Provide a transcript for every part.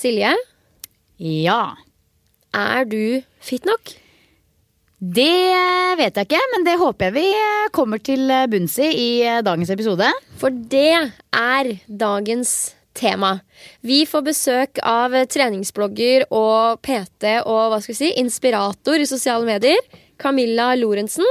Silje, Ja. er du fit nok? Det vet jeg ikke, men det håper jeg vi kommer til bunns i i dagens episode. For det er dagens tema. Vi får besøk av treningsblogger og PT og hva skal vi si, inspirator i sosiale medier. Camilla Lorentzen.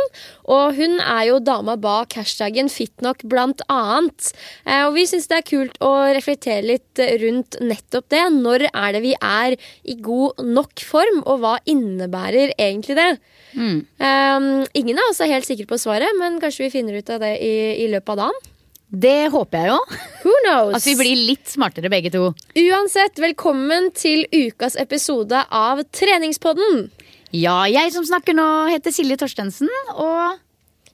Og hun er jo dama bak hashtaggen fitnok blant annet. Eh, Og vi syns det er kult å reflektere litt rundt nettopp det. Når er det vi er i god nok form, og hva innebærer egentlig det? Um, ingen er helt sikre på svaret, men kanskje vi finner ut av det i, i løpet av dagen. Det håper jeg jo. Who knows? At vi blir litt smartere begge to. Uansett, velkommen til ukas episode av Treningspodden. Ja, jeg som snakker nå heter Silje Torstensen, og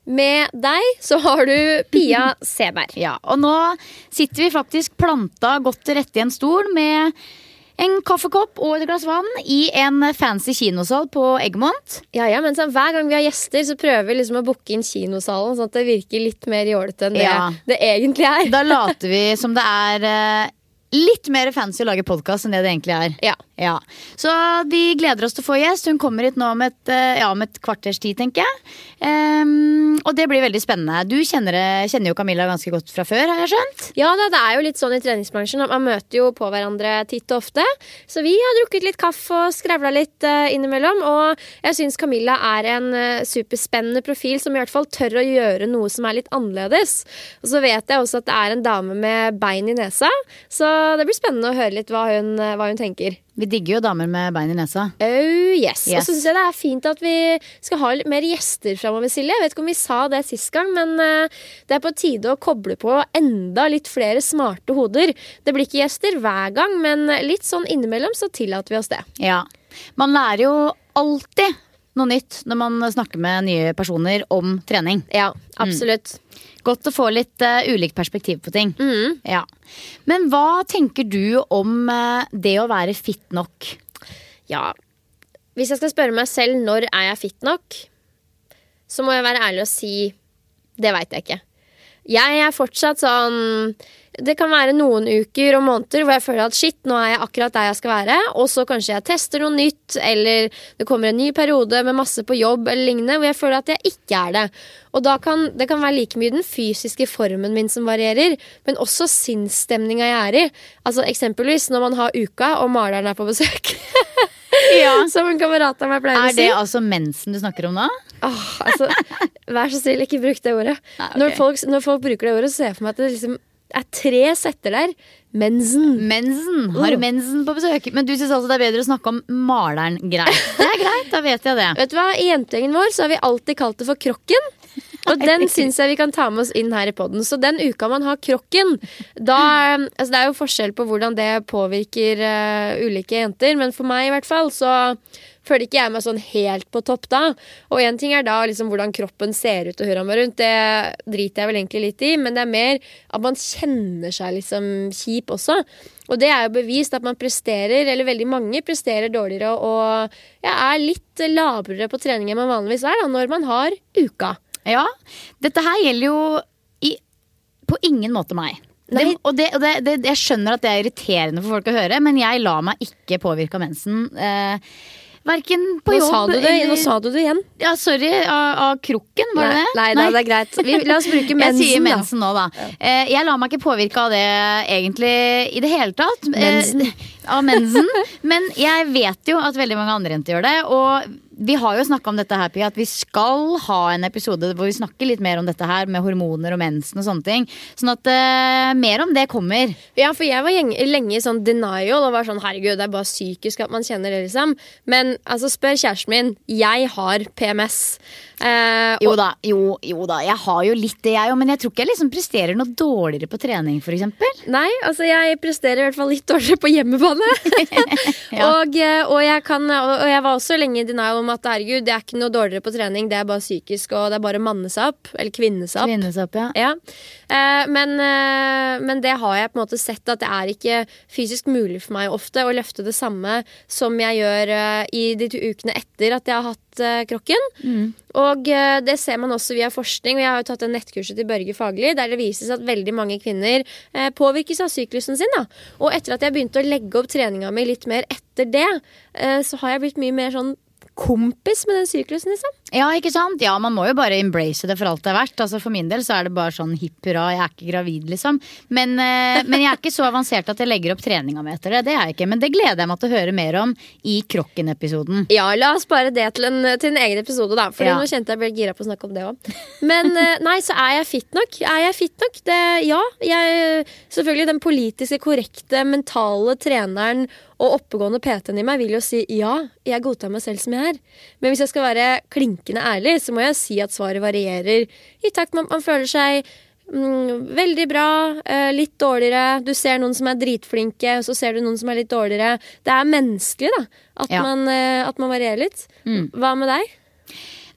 Med deg så har du Pia Seberg. ja, og nå sitter vi faktisk planta godt til rette i en stol med en kaffekopp og et glass vann i en fancy kinosal på Egmont. Ja, ja, men sånn, Hver gang vi har gjester, så prøver vi liksom å booke inn kinosalen, sånn at det virker litt mer jålete enn det Ja. det egentlig er. Da later vi som det er eh, litt mer fancy å lage podkast enn det det egentlig er. Ja. Ja. Så vi gleder oss til å få gjest. Hun kommer hit nå om et, eh, ja, om et kvarters tid, tenker jeg. Um, og det blir veldig spennende. Du kjenner, kjenner jo Camilla ganske godt fra før, har jeg skjønt? Ja, da, det er jo litt sånn i treningsbransjen man møter jo på hverandre titt og ofte. Så vi har drukket litt kaffe og skravla litt uh, innimellom. Og jeg syns Camilla er en uh, superspennende profil som i hvert fall tør å gjøre noe som er litt annerledes. Og så vet jeg også at det er en dame med bein i nesa, så det blir spennende å høre litt hva hun, eh, hva hun tenker. Vi digger jo damer med bein i nesa. Oh yes. Og så syns jeg det er fint at vi skal ha litt mer gjester framover, Silje. Jeg vet ikke om vi sa det sist gang, men eh, det er på tide å koble på enda litt flere smarte hoder. Det blir ikke gjester hver gang, men litt sånn innimellom så tillater vi oss det. Ja. Man lærer jo alltid noe nytt når man snakker med nye personer om trening. Ja, absolutt. Godt å få litt uh, ulikt perspektiv på ting. Ja. Men hva tenker du om uh, det å være fit nok? Ja. Hvis jeg skal spørre meg selv når er jeg fit nok, så må jeg være ærlig og si det veit jeg ikke. Jeg er fortsatt sånn Det kan være noen uker og måneder hvor jeg føler at shit, nå er jeg akkurat der jeg skal være. Og så kanskje jeg tester noe nytt, eller det kommer en ny periode med masse på jobb eller lignende hvor jeg føler at jeg ikke er det. Og da kan det kan være like mye den fysiske formen min som varierer, men også sinnsstemninga jeg er i. Altså Eksempelvis når man har uka og maleren er på besøk. Ja. Som en kamerat av meg pleier å si. Er det altså mensen du snakker om nå? Oh, altså, vær så snill, ikke bruk det ordet. Nei, okay. når, folk, når folk bruker det ordet, så ser jeg for meg at det liksom er tre setter der. Mensen. Mensen. Har du mensen på besøk? Men du syns altså det er bedre å snakke om maleren. Greit. Det er greit, da vet jeg det. Vet du hva, I jentegjengen vår så har vi alltid kalt det for Krokken. Og den syns jeg vi kan ta med oss inn her i poden. Så den uka man har krokken, da altså Det er jo forskjell på hvordan det påvirker uh, ulike jenter, men for meg i hvert fall så føler ikke jeg meg sånn helt på topp da. Og én ting er da liksom hvordan kroppen ser ut og hurra meg rundt, det driter jeg vel egentlig litt i, men det er mer at man kjenner seg liksom kjip også. Og det er jo bevist at man presterer, eller veldig mange presterer dårligere og ja, er litt labrere på trening enn man vanligvis er da, når man har uka. Ja, dette her gjelder jo i, på ingen måte meg. Det, og det, og det, jeg skjønner at det er irriterende for folk å høre, men jeg lar meg ikke påvirke av mensen. Eh, Verken på Nå jobb sa, du det, eller nå sa du det igjen. Ja, sorry. Av, krukken, var det det? Nei, nei, det er greit. Vi, la oss bruke mensen, Jeg mensen, sier da. mensen nå, da. Eh, Jeg lar meg ikke påvirke av det egentlig i det hele tatt. Eh, Mensen. Av mensen. Men jeg vet jo at veldig mange andre jenter gjør det. Og vi har jo snakka om dette her, Pia, at vi skal ha en episode hvor vi snakker litt mer om dette her med hormoner og mensen og sånne ting. Sånn at uh, mer om det kommer. Ja, for jeg var lenge i sånn denial og var sånn herregud, det er bare psykisk at man kjenner det, liksom. Men altså, spør kjæresten min. Jeg har PMS. Eh, Jo da, jo, jo da. Jeg har jo litt det, jeg òg. Men jeg tror ikke jeg liksom presterer noe dårligere på trening, f.eks. nei, altså jeg presterer i hvert fall litt dårligere på hjemmebane. Ja. og, eh, og, jeg kan, og jeg var også lenge i denial om at herregud, det er ikke noe dårligere på trening, det er bare psykisk, og det er bare manne seg opp. Eller kvinne seg opp. Kvinnesopp, ja. Ja. Eh, men, eh, men det har jeg på en måte sett at det er ikke fysisk mulig for meg ofte å løfte det samme som jeg gjør eh, i de to ukene etter at jeg har hatt eh, krokken. Og eh, det ser man også via forskning. Jeg har jo tatt en nettkurset til Børge Fagli der det vises at veldig mange kvinner eh, påvirkes av syklusen sin. Da. Og etter at jeg begynte å legge opp treninga mi litt mer etter det, så har jeg blitt mye mer sånn kompis med den syklusen, liksom. Ja, ikke sant? Ja, man må jo bare embrace det for alt det er verdt. Altså For min del så er det bare sånn hipp hurra, jeg er ikke gravid, liksom. Men, eh, men jeg er ikke så avansert at jeg legger opp treninga mi etter det. Det er jeg ikke. Men det gleder jeg meg til å høre mer om i Krokken-episoden. Ja, la oss spare det til en, til en egen episode, da. For Ja. nå kjente jeg ble gira på å snakke om det òg. Men eh, nei, så er jeg fit nok. Er jeg fit nok? Det, ja. Jeg, selvfølgelig den politiske korrekte, mentale treneren og oppegående PT-en i meg vil jo si ja, jeg godtar meg selv som jeg er. Men hvis jeg skal være klinkende ærlig, så må jeg si at svaret varierer i takt med at man føler seg Mm, veldig bra, eh, litt dårligere. Du ser noen som er dritflinke, og så ser du noen som er litt dårligere. Det er menneskelig, da. At, Ja. man, eh, at man varierer litt. Hva med deg?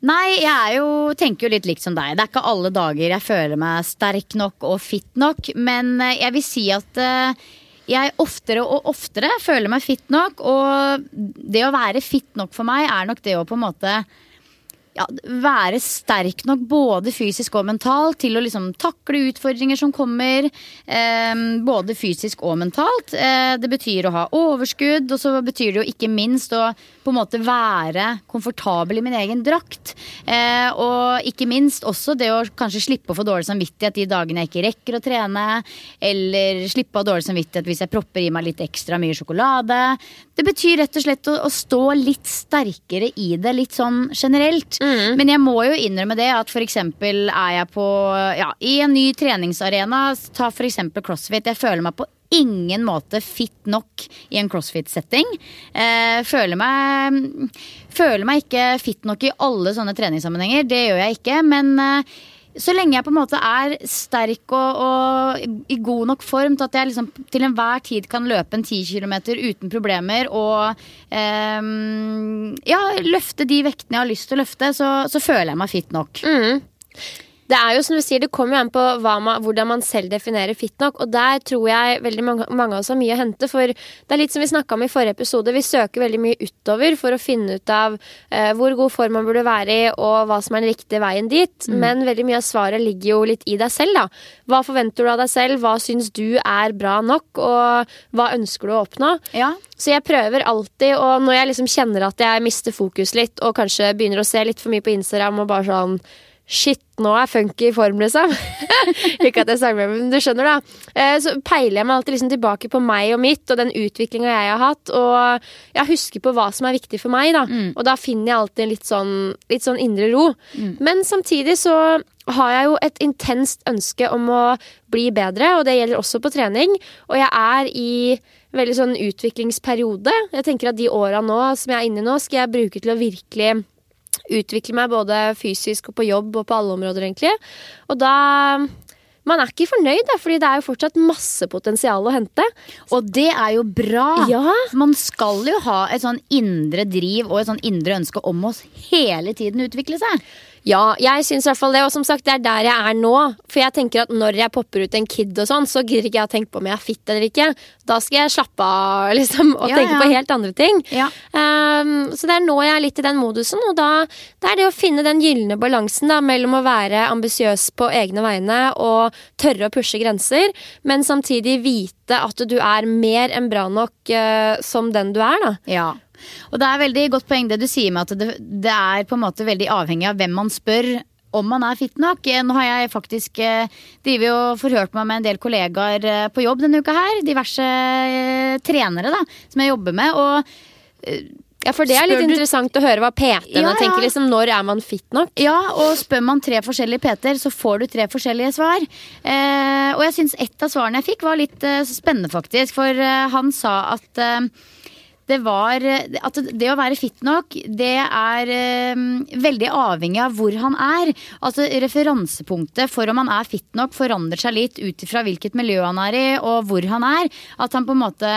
Nei, jeg er jo, tenker jo litt likt som deg. Det er ikke alle dager jeg føler meg sterk nok og fit nok. Men eh, jeg vil si at jeg oftere og oftere føler meg fit nok. Og det å være fit nok for meg er nok det å på en måte ja, være sterk nok både fysisk og mentalt til å liksom takle utfordringer som kommer. Eh, både fysisk og mentalt. Eh, det betyr å ha overskudd, og så betyr det jo ikke minst å på en måte være komfortabel i min egen drakt. Eh, og ikke minst også det å kanskje slippe å få dårlig samvittighet de dagene jeg ikke rekker å trene. Eller slippe å ha dårlig samvittighet hvis jeg propper i meg litt ekstra mye sjokolade. Det betyr rett og slett å, å stå litt sterkere i det, litt sånn generelt. Men jeg må jo innrømme det at eksempel er jeg på ja, i en ny treningsarena, ta eksempel crossfit. Jeg føler meg på ingen måte fit nok i en crossfit-setting. Eh, føler, føler meg ikke fit nok i alle sånne treningssammenhenger. Det gjør jeg ikke. Men eh, så lenge jeg på en måte er sterk og, og i god nok form til at jeg liksom til enhver tid kan løpe en 10 km uten problemer og ehm, ja, løfte de vektene jeg har lyst til å løfte, så, så føler jeg meg fit nok. Det er jo som du sier, det kommer jo an på man, hvordan man selv definerer fit nok. Og der tror jeg veldig mange, mange av oss har mye å hente. For det er litt som vi snakka om i forrige episode. Vi søker veldig mye utover for å finne ut av eh, hvor god form man burde være i, og hva som er den riktige veien dit. Men veldig mye av svaret ligger jo litt i deg selv, da. Hva forventer du av deg selv? Hva syns du er bra nok? Og hva ønsker du å oppnå? Ja, Så jeg prøver alltid, og når jeg liksom kjenner at jeg mister fokus litt, og kanskje begynner å se litt for mye på Instagram og bare sånn Shit, nå er funky i form, liksom. Ikke at jeg med men du skjønner, da. Eh, så peiler jeg meg alltid liksom tilbake på meg og mitt og den utviklinga jeg har hatt. Og jeg husker på hva som er viktig for meg, da. Og da finner jeg alltid litt sånn, litt sånn indre ro. Men samtidig så har jeg jo et intenst ønske om å bli bedre, og det gjelder også på trening. Og jeg er i veldig sånn utviklingsperiode. Jeg tenker at de åra nå som jeg er inne i nå, skal jeg bruke til å virkelig utvikle meg både fysisk og på jobb og på alle områder, egentlig. Og da Man er ikke fornøyd, fordi det er jo fortsatt masse potensial å hente. Og det er jo bra. Ja. Man skal jo ha et sånn indre driv og et sånn indre ønske om å hele tiden utvikle seg. Ja, jeg syns i hvert fall det. Og som sagt, det er der jeg er nå. For jeg tenker at når jeg popper ut en kid og sånn, så gidder ikke jeg å tenke på om jeg er fit eller ikke. Da skal jeg slappe av liksom, og Ja, tenke ja. på helt andre ting. Ja. Um, så det er nå jeg er litt i den modusen, og da det er det å finne den gylne balansen da, mellom å være ambisiøs på egne vegne og tørre å pushe grenser, men samtidig vite at du er mer enn bra nok uh, som den du er, da. Ja. Og det er veldig godt poeng det du sier med at det, det er på en måte veldig avhengig av hvem man spør om man er fit nok. Eh, Nå har jeg faktisk eh, og forhørt meg med en del kollegaer eh, på jobb denne uka her. Diverse eh, trenere da, som jeg jobber med. Og Ja, for det er litt Spør du- interessant å høre hva PT-ene Ja, tenker. liksom, Når er man fit nok? Ja, og spør man tre forskjellige PT-er, så får du tre forskjellige svar. Eh, og jeg syns et av svarene jeg fikk, var litt eh, spennende, faktisk. For eh, han sa at eh, det var At det å være fit nok, det er um, veldig avhengig av hvor han er. Altså referansepunktet for om han er fit nok, forandrer seg litt ut ifra hvilket miljø han er i, og hvor han er. At han på en måte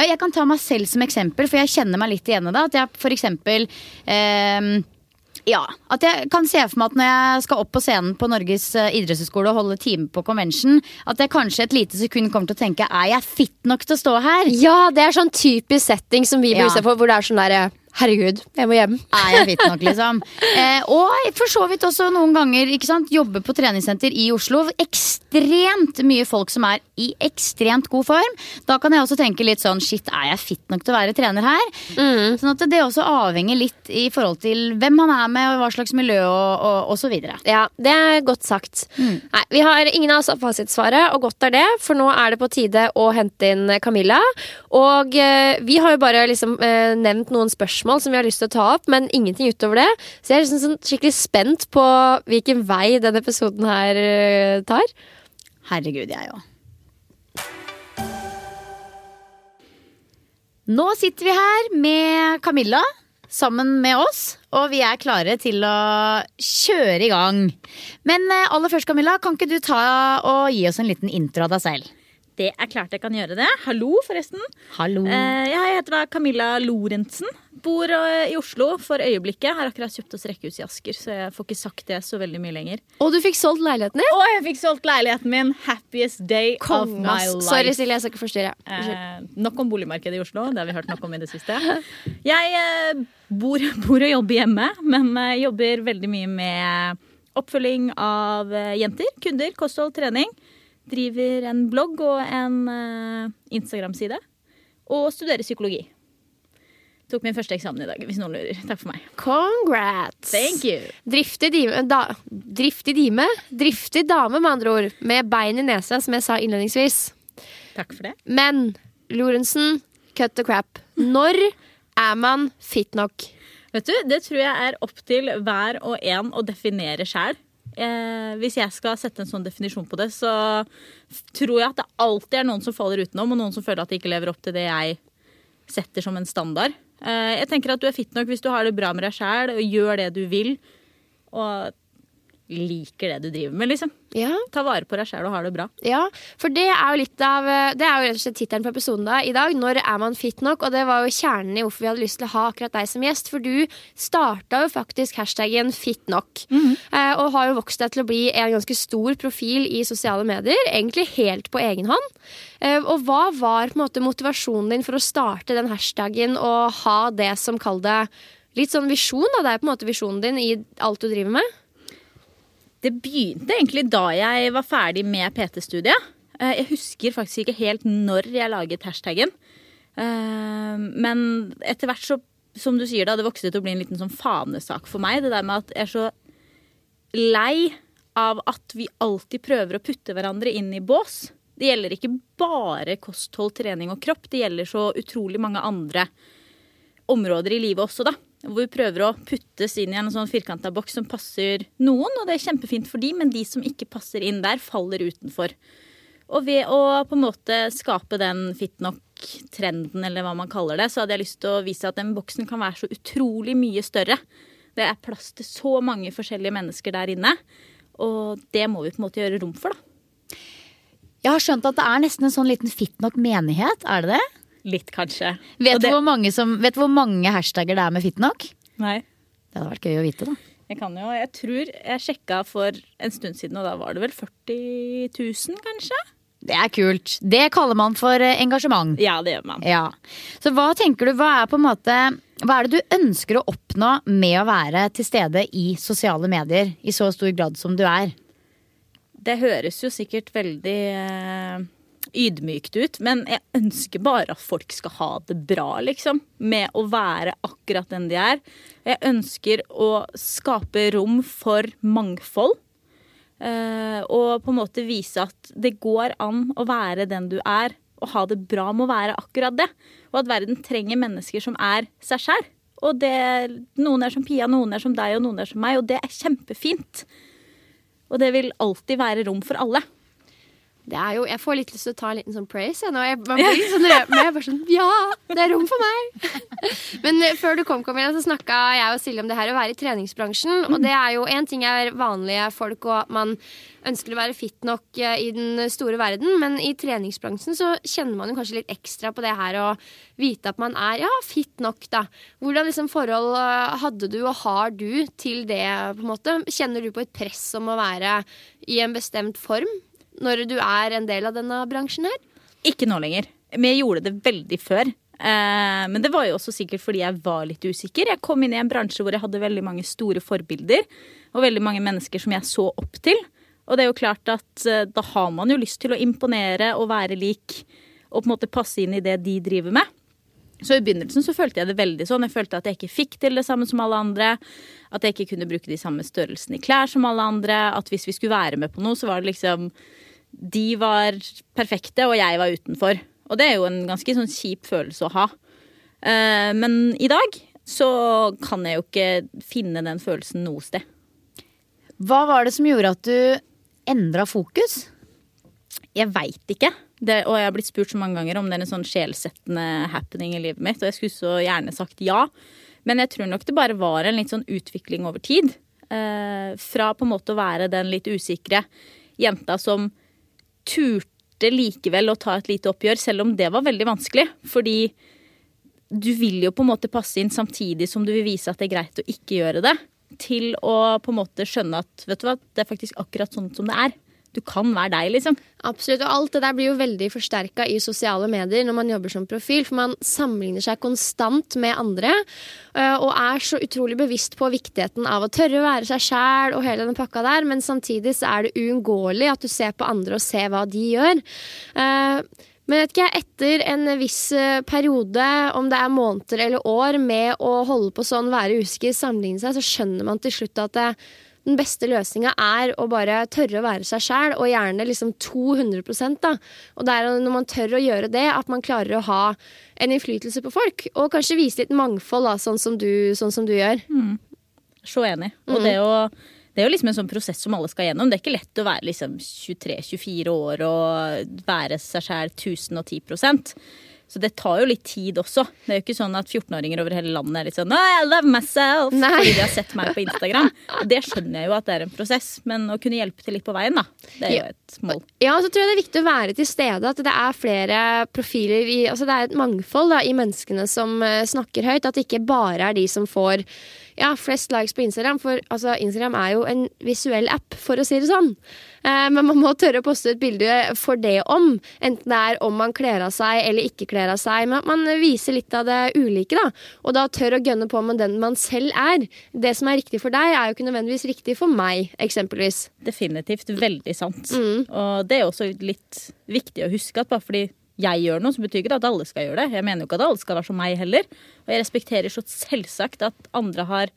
ja, jeg kan ta meg selv som eksempel, for jeg kjenner meg litt igjen i det. At jeg eksempel eh, ja, at jeg kan se for meg at når jeg skal opp på scenen på Norges eh, idrettshøyskole og holde time på convention, at jeg kanskje et lite sekund kommer til å tenke er jeg fit nok til å stå her? Ja, det er sånn typisk setting som vi blir Ja. utsatt for, hvor det er sånn derre Herregud, jeg må hjem. Er jeg fit nok, liksom? Eh, og for så vidt også noen ganger ikke sant, jobbe på treningssenter i Oslo. Ekstremt mye folk som er i ekstremt god form. Da kan jeg også tenke litt sånn shit, er jeg fit nok til å være trener her? Sånn at det også avhenger litt i forhold til hvem man er med, og hva slags miljø og, og, og så videre. Ja, det er godt sagt. Nei, vi har ingen av oss har fasitsvaret, og godt er det, for nå er det på tide å hente inn Camilla. Og eh, vi har jo bare liksom eh, nevnt noen spørsmål som vi har lyst til å ta opp, men ingenting utover det. Så jeg er liksom sånn skikkelig spent på hvilken vei denne episoden her eh, tar. Herregud, jeg òg. Nå sitter vi her med Camilla sammen med oss, og vi er klare til å kjøre i gang. Men eh, aller først, Camilla, kan ikke du ta og gi oss en liten intro av deg selv? Det er klart jeg kan gjøre det. Hallo, forresten. Hallo. Eh, jeg heter da Camilla Lorentzen. Bor eh, i Oslo for øyeblikket. Har akkurat kjøpt oss rekkehus i Asker, så jeg får ikke sagt det så veldig mye lenger. Og du fikk solgt leiligheten din. Og jeg fikk solgt leiligheten min. Happiest day of my life. Sorry, Silje, jeg skal ikke forstyrre. Eh, nok om boligmarkedet i Oslo. Det har vi hørt nok om i det siste. Jeg eh, bor, bor og jobber hjemme, men eh, jobber veldig mye med oppfølging av eh, jenter, kunder, kosthold, trening. Driver en blogg og en eh, Instagram-side. Og studerer psykologi. Tok min første eksamen i dag, hvis noen lurer. Takk for meg. Congrats. Thank you. Driftig dime, da, driftig dime? Driftig dame, med andre ord. Med bein i nesa, som jeg sa innledningsvis. Takk for det. Men Lorentzen, cut the crap. Når er man fit nok? Vet du, Det tror jeg er opp til hver og en å definere sjæl. Eh, hvis jeg skal sette en sånn definisjon på det, så tror jeg at det alltid er noen som faller utenom, og noen som føler at de ikke lever opp til det jeg setter som en standard. Eh, jeg tenker at du er fit nok hvis du har det bra med deg sjæl og gjør det du vil. Og liker det du driver med, liksom. Ja, Ta vare på deg sjæl og har det bra. ja, for det er jo litt av Det er jo rett og slett tittelen på episoden da, i dag. Når er man fit nok? Og det var jo kjernen i hvorfor vi hadde lyst til å ha akkurat deg som gjest. For du starta jo faktisk hashtaggen fitnok. -hmm. og har jo vokst deg til å bli en ganske stor profil i sosiale medier. Egentlig helt på egen hånd. Eh, og hva var på en måte motivasjonen din for å starte den hashtaggen og ha det som kall det litt sånn visjon? da, Det er på en måte visjonen din i alt du driver med? Det begynte egentlig da jeg var ferdig med PT-studiet. Eh, Jeg husker faktisk ikke helt når jeg laget hashtaggen. Eh, Men etter hvert så, som du sier da, det vokste til å bli en liten sånn fanesak for meg. Det der med at jeg er så lei av at vi alltid prøver å putte hverandre inn i bås. Det gjelder ikke bare kosthold, trening og kropp. Det gjelder så utrolig mange andre områder i livet også, da. Hvor vi prøver å puttes inn i en sånn firkanta boks som passer noen, og det er kjempefint for de, men de som ikke passer inn der, faller utenfor. Og ved å på en måte skape den fit nok-trenden, eller hva man kaller det, så hadde jeg lyst til å vise at den boksen kan være så utrolig mye større. Det er plass til så mange forskjellige mennesker der inne. Og det må vi på en måte gjøre rom for, da. Jeg har skjønt at det er nesten en sånn liten fit nok menighet, er det det? Litt, kanskje. Vet du det- hvor, mange som- vet du hvor mange hashtagger det er med fitnok? Nei. Det hadde vært gøy å vite, da. Jeg kan jo, jeg tror jeg sjekka for en stund siden, og da var det vel 40 000, kanskje? Det er kult. Det kaller man for eh, engasjement. Ja, det gjør man. Ja. Så hva tenker du, hva er på en måte Hva er det du ønsker å oppnå med å være til stede i sosiale medier i så stor grad som du er? Det høres jo sikkert veldig eh, ydmykt ut, men jeg ønsker bare at folk skal ha det bra, liksom. Med å være akkurat den de er. Jeg ønsker å skape rom for mangfold. eh, og på en måte vise at det går an å være den du er, og ha det bra med å være akkurat det. Og at verden trenger mennesker som er seg sjæl. Og det, noen er som Pia, noen er som deg, og noen er som meg, og det er kjempefint. Og det vil alltid være rom for alle. Det er jo, jeg får litt lyst til å ta en liten sånn praise. Jeg, nå. Jeg, man blir litt sånn rød, men jeg bare sånn Ja, det er rom for meg! Men eh, før du kom, Camilla, så snakka jeg og Silje om det her å være i treningsbransjen. Og det er jo én ting er vanlige folk, og at man ønsker å være fit nok eh, i den store verden, men i treningsbransjen så kjenner man jo kanskje litt ekstra på det her å vite at man er ja, fit nok, da. Hvordan liksom forhold eh, hadde du og har du til det, på en måte? Kjenner du på et press om å være i en bestemt form? Når du er en del av denne bransjen her? Ikke nå lenger. Men jeg gjorde det veldig før. Eh, men det var jo også sikkert fordi jeg var litt usikker. Jeg kom inn i en bransje hvor jeg hadde veldig mange store forbilder. Og veldig mange mennesker som jeg så opp til. Og det er jo klart at eh, da har man jo lyst til å imponere og være lik. Og på en måte passe inn i det de driver med. Så i begynnelsen så følte jeg det veldig sånn. Jeg følte at jeg ikke fikk til det samme som alle andre. At jeg ikke kunne bruke de samme størrelsene i klær som alle andre. At hvis vi skulle være med på noe, så var det liksom de var perfekte, og jeg var utenfor. Og det er jo en ganske sånn kjip følelse å ha. Eh, men i dag så kan jeg jo ikke finne den følelsen noe sted. Hva var det som gjorde at du endra fokus? Jeg veit ikke. Det, og jeg har blitt spurt så mange ganger om det er en sånn sjelsettende happening i livet mitt, og jeg skulle så gjerne sagt ja. Men jeg tror nok det bare var en litt sånn utvikling over tid. Eh, fra på en måte å være den litt usikre jenta som turte likevel å ta et lite oppgjør, selv om det var veldig vanskelig. Fordi du vil jo på en måte passe inn samtidig som du vil vise at det er greit å ikke gjøre det. Til å på en måte skjønne at vet du hva, det er faktisk akkurat sånn som det er. Du kan være deg, liksom. Absolutt. Og alt det der blir jo veldig forsterka i sosiale medier når man jobber som profil, for man sammenligner seg konstant med andre. øh, Og er så utrolig bevisst på viktigheten av å tørre å være seg sjæl og hele den pakka der, men samtidig så er det uunngåelig at du ser på andre og ser hva de gjør. Eh, Men vet ikke jeg, etter en viss eh, periode, om det er måneder eller år, med å holde på sånn, være usikker, sammenligne seg, så skjønner man til slutt at det, den beste løsninga er å bare tørre å være seg sjæl, og gjerne liksom 200 da. Og det er når man tør å gjøre det, at man klarer å ha en innflytelse på folk. Og kanskje vise litt mangfold, da, sånn som du, sånn som du gjør. Så enig. Og det, å, det er jo liksom en sånn prosess som alle skal gjennom. Det er ikke lett å være liksom 23-24 år og være seg sjæl 1010 Så det tar jo litt tid også. Det er jo ikke sånn at 14-åringer over hele landet er litt sånn I love myself! Nei. Fordi de har sett meg på Instagram. Og det skjønner jeg jo at det er en prosess, men å kunne hjelpe til litt på veien, da. Det er jo et mål. Ja, og så tror jeg det er viktig å være til stede. At det er flere profiler i Altså det er et mangfold da, i menneskene som eh, snakker høyt. At det ikke bare er de som får ja, flest likes på Instagram. For altså, Instagram er jo en visuell app, for å si det sånn. Eh, men man må tørre å poste et bilde for det om. Enten det er om man kler av seg eller ikke kler av seg. Men at man viser litt av det ulike, da. Og da tør å gønne på med den man selv er. Det som er riktig for deg, er jo ikke nødvendigvis riktig for meg, eksempelvis. Definitivt veldig sant. Og det er også litt viktig å huske at bare fordi jeg gjør noe, så betyr ikke det at alle skal gjøre det. Jeg mener jo ikke at alle skal være som meg heller. Og jeg respekterer så selvsagt at andre har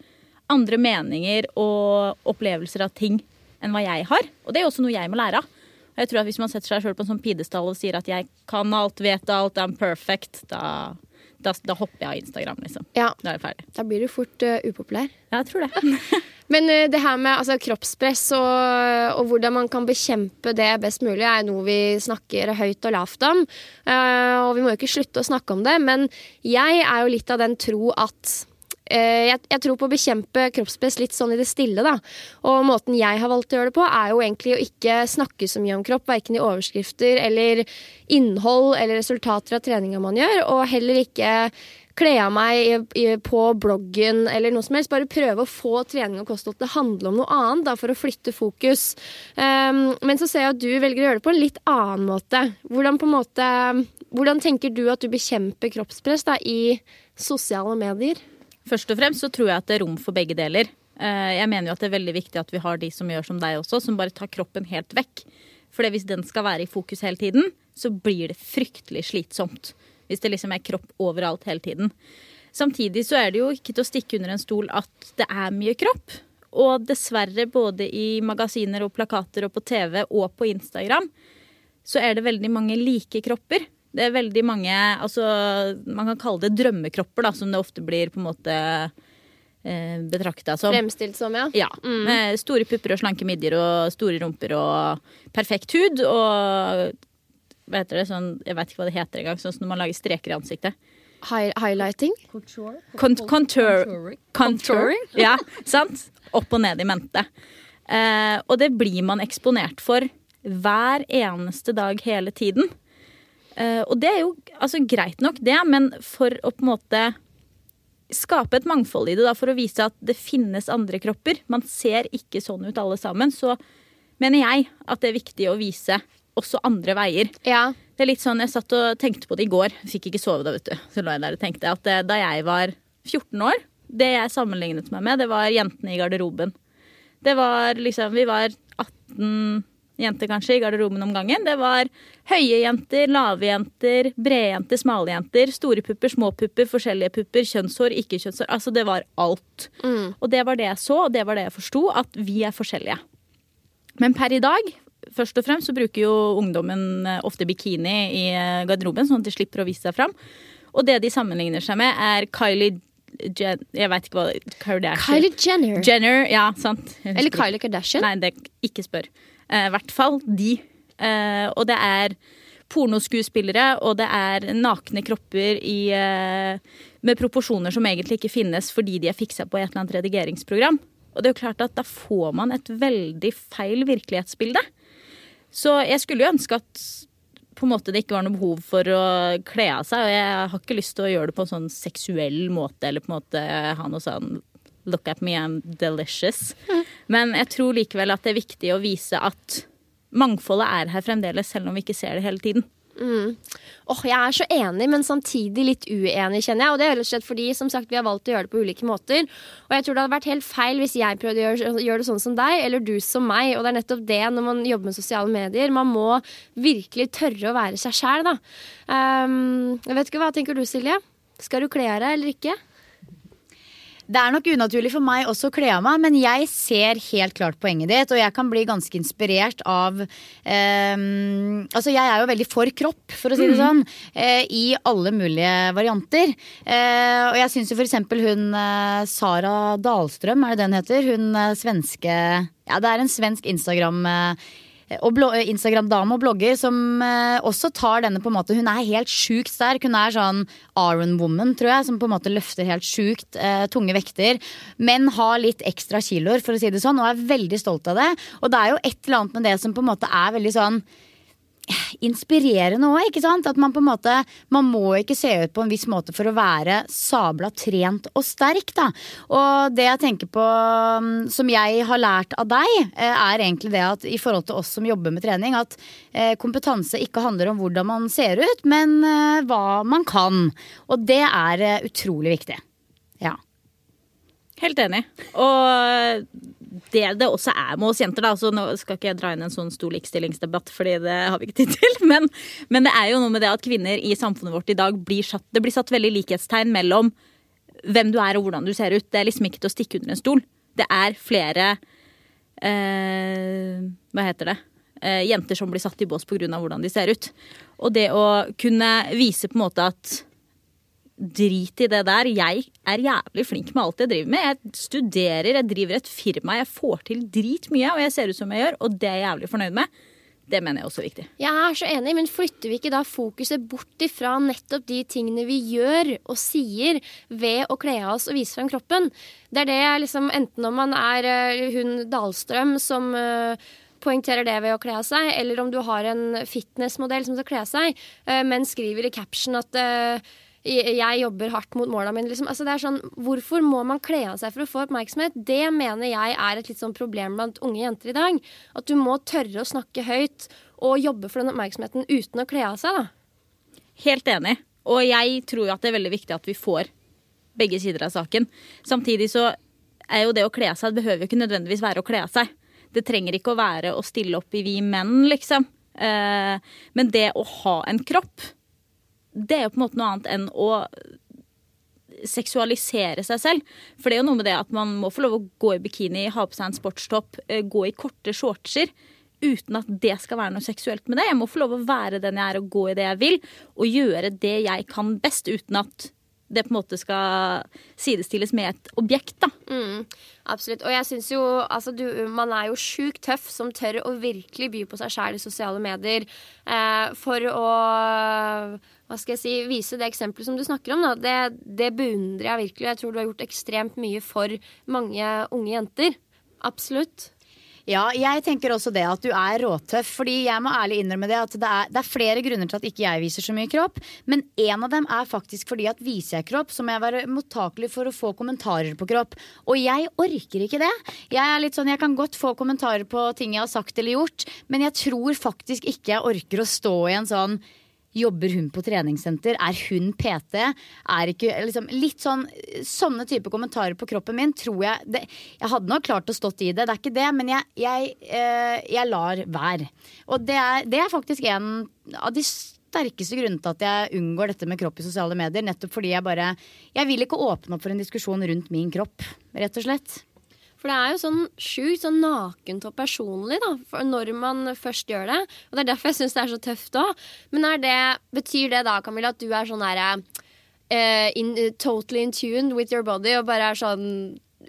andre meninger og opplevelser av ting enn hva jeg har. Og det er jo også noe jeg må lære av. Og jeg tror at Hvis man setter seg selv på en sånn pidestall og sier at jeg kan alt, vet alt, I'm perfect, da, da, da hopper jeg av Instagram, liksom. Ja, Da er jeg ferdig. da blir du fort uh, upopulær. Ja, jeg tror det. Men uh, det her med altså, kroppspress og, og hvordan man kan bekjempe det best mulig, er noe vi snakker høyt og lavt om. Uh, og vi må jo ikke slutte å snakke om det, men jeg er jo litt av den tro at jeg, jeg tror på å bekjempe kroppspress litt sånn i det stille, da. Og måten jeg har valgt å gjøre det på, er jo egentlig å ikke snakke så mye om kropp, verken i overskrifter eller innhold eller resultater av treninga man gjør, og heller ikke kle av meg på bloggen eller noe som helst. Bare prøve å få trening og kosthold til å handle om noe annet, da, for å flytte fokus. Um, men så ser jeg at du velger å gjøre det på en litt annen måte. Hvordan, måte, hvordan tenker du at du bekjemper kroppspress da, i sosiale medier? Først og fremst så tror jeg at det er rom for begge deler. Eh, Jeg mener jo at det er veldig viktig at vi har de som gjør som deg også, som bare tar kroppen helt vekk. For hvis den skal være i fokus hele tiden, så blir det fryktelig slitsomt. Hvis det liksom er kropp overalt hele tiden. Samtidig så er det jo ikke til å stikke under en stol at det er mye kropp. Og dessverre, både i magasiner og plakater og på TV og på Instagram, så er det veldig mange like kropper. Det er veldig mange altså, Man kan kalle det drømmekropper, da, som det ofte blir på en måte eh, betrakta som. Fremstilt som, ja. Ja. Med store pupper og slanke midjer og store rumper og perfekt hud og hva heter det? Sånn, jeg vet ikke hva det heter engang. Sånn som når man lager streker i ansiktet. Hi highlighting. Con contour Contouring. Ja, sant? Opp og ned i mente. Eh, og det blir man eksponert for hver eneste dag hele tiden. Eh, og det er jo altså, greit nok, det, men for å på en måte skape et mangfold i det, da, for å vise at det finnes andre kropper. Man ser ikke sånn ut alle sammen. Så mener jeg at det er viktig å vise også andre veier. Ja. Det er litt sånn, Jeg satt og tenkte på det i går. Fikk ikke sove da, vet du. Så lå jeg der og tenkte at eh, da jeg var 14 år, det jeg sammenlignet meg med, det var jentene i garderoben. Det var liksom Vi var 18 jenter kanskje i garderoben om gangen. Det var høye jenter, lave jenter, brede jenter, smale jenter. Store pupper, små pupper, forskjellige pupper, kjønnshår, ikke kjønnshår. Altså det var alt. Og det var det jeg så, og det var det jeg forsto, at vi er forskjellige. Men per i dag, først og fremst, så bruker jo ungdommen eh, ofte bikini i eh, garderoben, sånn at de slipper å vise seg fram. Og det de sammenligner seg med, er Kylie Jen... Jeg veit ikke hva Kardashian Kylie Jenner. Jenner, ja, sant. Eller Kylie Kardashian. Nei, det ikke spør. Eh, I hvert fall de. Eh, og det er pornoskuespillere, og det er nakne kropper i, eh, med proporsjoner som egentlig ikke finnes fordi de er fiksa på et eller annet redigeringsprogram. Og det er jo klart at da får man et veldig feil virkelighetsbilde. Så jeg skulle jo ønske at på en måte det ikke var noe behov for å kle av seg. Og jeg har ikke lyst til å gjøre det på en sånn seksuell måte eller på en måte ha noe sånn Look at me, I'm delicious. Men jeg tror likevel at det er viktig å vise at mangfoldet er her fremdeles, selv om vi ikke ser det hele tiden. Åh, jeg er så enig, men samtidig litt uenig, kjenner jeg. Og det er rett slett fordi som sagt, vi har valgt å gjøre det på ulike måter. Og jeg tror det hadde vært helt feil hvis jeg prøvde å gjøre, gjøre det sånn som deg, eller du som meg. Og det er nettopp det når man jobber med sosiale medier. Man må virkelig tørre å være seg sjæl, da. Um, vet ikke, Hva tenker du, Silje? Skal du kle av deg eller ikke? Det er nok unaturlig for meg også å kle av meg, men jeg ser helt klart poenget ditt. Og jeg kan bli ganske inspirert av ehm, Altså, jeg er jo veldig for kropp, for å si det sånn. eh, I alle mulige varianter. Eh, og jeg syns jo for eksempel hun eh, Sara Dahlstrøm, er det det hun heter? Hun eh, svenske Ja, det er en svensk Instagram. Eh, og Instagram-dame og blogger som eh, også tar denne på en måte Hun er helt sjukt sterk. Hun er sånn Iron Woman, tror jeg, som på en måte løfter helt sjukt eh, tunge vekter. Men har litt ekstra kiloer, for å si det sånn, og er veldig stolt av det. Og det er jo et eller annet med det som på en måte er veldig sånn inspirerende òg, ikke sant? At man på en måte Man må ikke se ut på en viss måte for å være sabla trent og sterk, da. Og det jeg tenker på mm, som jeg har lært av deg, eh, er egentlig det at i forhold til oss som jobber med trening, at eh, kompetanse ikke handler om hvordan man ser ut, men eh, hva man kan. Og det er utrolig viktig. Ja. Helt enig. Og det det også er med oss jenter, da så Nå skal ikke jeg dra inn en sånn stor likestillingsdebatt, fordi det har vi ikke tid til. Men, men det er jo noe med det at kvinner i samfunnet vårt i dag blir satt Det blir satt veldig likhetstegn mellom hvem du er og hvordan du ser ut. Det er liksom ikke til å stikke under en stol. Det er flere eh, Hva heter det? Eh, jenter som blir satt i bås pga. hvordan de ser ut. Og det å kunne vise på en måte at drit i det der. Jeg er jævlig flink med alt jeg driver med. Jeg studerer, jeg driver et firma, jeg får til dritmye, og jeg ser ut som jeg gjør, og det er jeg jævlig fornøyd med. Det mener jeg også er viktig. Jeg er så enig, men flytter vi ikke da fokuset bort ifra nettopp de tingene vi gjør og sier ved å kle av oss og vise frem kroppen? Det er det liksom, enten om man er uh, hun Dahlstrøm som uh, poengterer det ved å kle av seg, eller om du har en fitnessmodell som skal kle av seg, uh, men skriver i caption at jeg jobber hardt mot måla mine. Liksom. Altså, det er sånn, hvorfor må man kle av seg for å få oppmerksomhet? Det mener jeg er et litt sånn problem blant unge jenter i dag. At du må tørre å snakke høyt og jobbe for den oppmerksomheten uten å kle av seg. da. Helt enig. Og jeg tror at det er veldig viktig at vi får begge sider av saken. Samtidig så er jo det å kle av seg det behøver jo ikke nødvendigvis være å kle av seg. Det trenger ikke å være å stille opp i vi menn, liksom. Eh, men det å ha en kropp det er jo på en måte noe annet enn å seksualisere seg selv. For det er jo noe med det at man må få lov å gå i bikini, ha på seg en sportstopp, eh, gå i korte shortser. Uten at det skal være noe seksuelt med det. Jeg må få lov å være den jeg er og gå i det jeg vil. Og gjøre det jeg kan best, uten at det på en måte skal sidestilles med et objekt, da. Mm, absolutt. Og jeg syns jo altså du, Man er jo sjukt tøff som tør å virkelig by på seg sjæl i sosiale medier eh, for å hva skal jeg si, vise det eksempelet som du snakker om. Da. Det, det beundrer jeg virkelig. Jeg tror du har gjort ekstremt mye for mange unge jenter. Absolutt. Ja, jeg tenker også det at du er råtøff. Fordi jeg må ærlig innrømme det at det er, det er, flere grunner til at ikke jeg viser så mye kropp. Men en av dem er faktisk fordi at viser jeg kropp, så må jeg være mottakelig for å få kommentarer på kropp. Og jeg orker ikke det. Jeg er litt sånn, jeg kan godt få kommentarer på ting jeg har sagt eller gjort, men jeg tror faktisk ikke jeg orker å stå i en sånn Jobber hun på treningssenter? Er hun PT? Er ikke, liksom, litt sånn Sånne type kommentarer på kroppen min tror jeg det, Jeg hadde nok klart å stått i det, det er ikke det, men jeg, jeg, eh, jeg lar være. Og det er, det er faktisk en av de sterkeste grunnene til at jeg unngår dette med kropp i sosiale medier. Nettopp fordi jeg bare Jeg vil ikke åpne opp for en diskusjon rundt min kropp, rett og slett. For det er jo sånn sjukt sånn nakent og personlig da, når man først gjør det. Og det er derfor jeg syns det er så tøft òg. Men det, betyr det da, Camilla, at du er sånn herre uh, in, uh, Totally in tune with your body og bare er sånn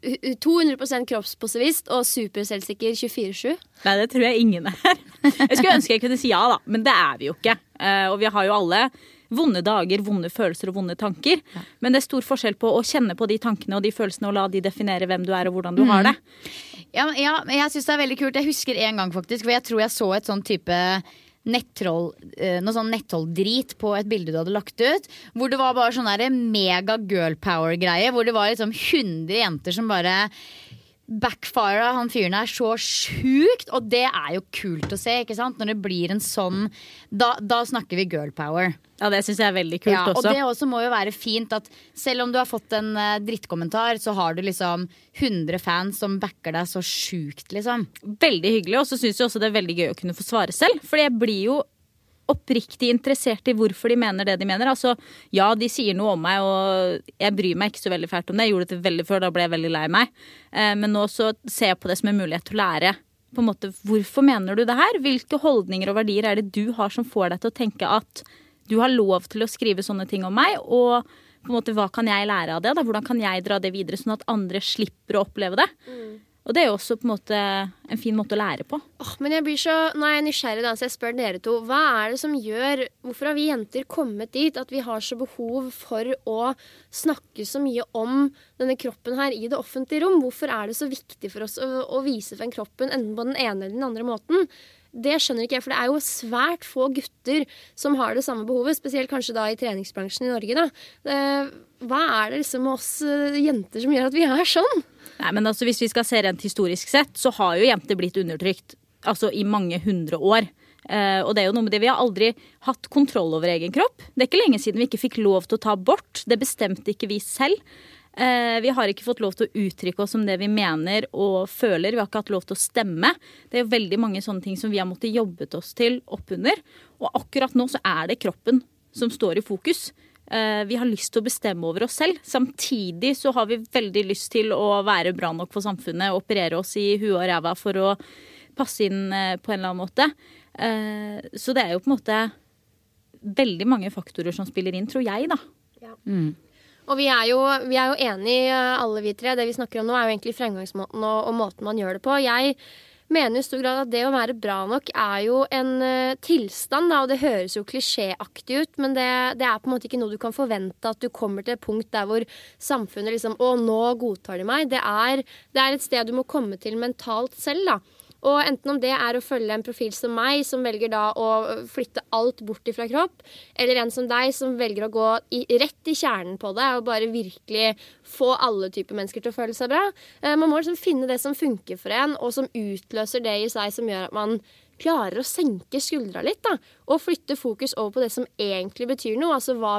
200% kroppsposivist og superselvsikker 24-7? Nei, det tror jeg ingen er. Jeg skulle ønske jeg kunne si ja, da, men det er vi jo ikke. Uh, og vi har jo alle vonde dager, vonde følelser og vonde tanker. Ja. Men det er stor forskjell på å kjenne på de tankene og de følelsene og la de definere hvem du er og hvordan du mm. har det. Ja, ja jeg syns det er veldig kult. Jeg husker en gang faktisk, for jeg tror jeg så et sånn type nettroll, eh, noe sånn nettrolldrit på et bilde du hadde lagt ut. Hvor det var bare sånn mega girl power-greie. Hvor det var liksom 100 jenter som bare backfira han fyren her så sjukt. Og det er jo kult å se, ikke sant? Når det blir en sånn Da, da snakker vi girl power. Ja, det syns jeg er veldig kult ja, også. Og det også må jo være fint at selv om du har fått en uh, drittkommentar, så har du liksom 100 fans som backer deg så sjukt, liksom. Veldig hyggelig. Og så syns jeg også det er veldig gøy å kunne få svare selv. For jeg blir jo oppriktig interessert i hvorfor de mener det de mener. Altså, ja, de sier noe om meg, og jeg bryr meg ikke så veldig fælt om det. Jeg gjorde det veldig før, da ble jeg veldig lei meg. Eh, men nå så ser jeg på det som en mulighet til å lære. På en måte, Hvorfor mener du det her? Hvilke holdninger og verdier er det du har som får deg til å tenke at du har lov til å skrive sånne ting om meg? og på en måte, Hva kan jeg lære av det? Da? Hvordan kan jeg dra det videre, sånn at andre slipper å oppleve det? Mm. Og det er jo også på en måte en fin måte å lære på. Oh, men jeg blir så, Nå er jeg nysgjerrig, da, så jeg spør dere to. Hva er det som gjør Hvorfor har vi jenter kommet dit at vi har så behov for å snakke så mye om denne kroppen her i det offentlige rom? Hvorfor er det så viktig for oss å, å vise frem kroppen enten på den ene eller den andre måten? Det skjønner ikke jeg, for det er jo svært få gutter som har det samme behovet. Spesielt kanskje da i treningsbransjen i Norge. da. Hva er det liksom med oss eh, jenter som gjør at vi er sånn? Nei, men altså Hvis vi skal se rent historisk sett, så har jo jenter blitt undertrykt altså i mange hundre år. Uh, og det er jo noe med det, Vi har aldri hatt kontroll over egen kropp. Det er ikke lenge siden vi ikke fikk lov til å ta abort. Det bestemte ikke vi selv. Uh, vi har ikke fått lov til å uttrykke oss om det vi mener og føler. Vi har ikke hatt lov til å stemme. Det er jo veldig mange sånne ting som vi har måttet jobbet oss til oppunder. Og akkurat nå så er det kroppen som står i fokus. Eh, vi har lyst til å bestemme over oss selv. Samtidig så har vi veldig lyst til å være bra nok for samfunnet, operere oss i huet og ræva for å passe inn eh, på en eller annen måte. Eh, så det er jo på en måte veldig mange faktorer som spiller inn, tror jeg, da. Og vi er, jo, vi er jo enige, alle vi tre. Det vi snakker om nå, er jo egentlig fremgangsmåten og, og måten man gjør det på. Jeg mener i stor grad at det å være bra nok er jo en uh, tilstand, da, og det høres jo klisjéaktig ut, men det, det, er på en måte ikke noe du kan forvente at du kommer til et punkt der hvor samfunnet liksom Å, nå godtar de meg. Det er, det er et sted du må komme til mentalt selv, da. Og enten om det er å følge en profil som meg, som velger da å flytte alt bort ifra kropp, eller en som deg, som velger å gå i, rett i kjernen på det og bare virkelig få alle typer mennesker til å føle seg bra. Eh, man må liksom finne det som funker for en, og som utløser det i seg som gjør at man klarer å senke skuldra litt, da. Og flytte fokus over på det som egentlig betyr noe. Altså hva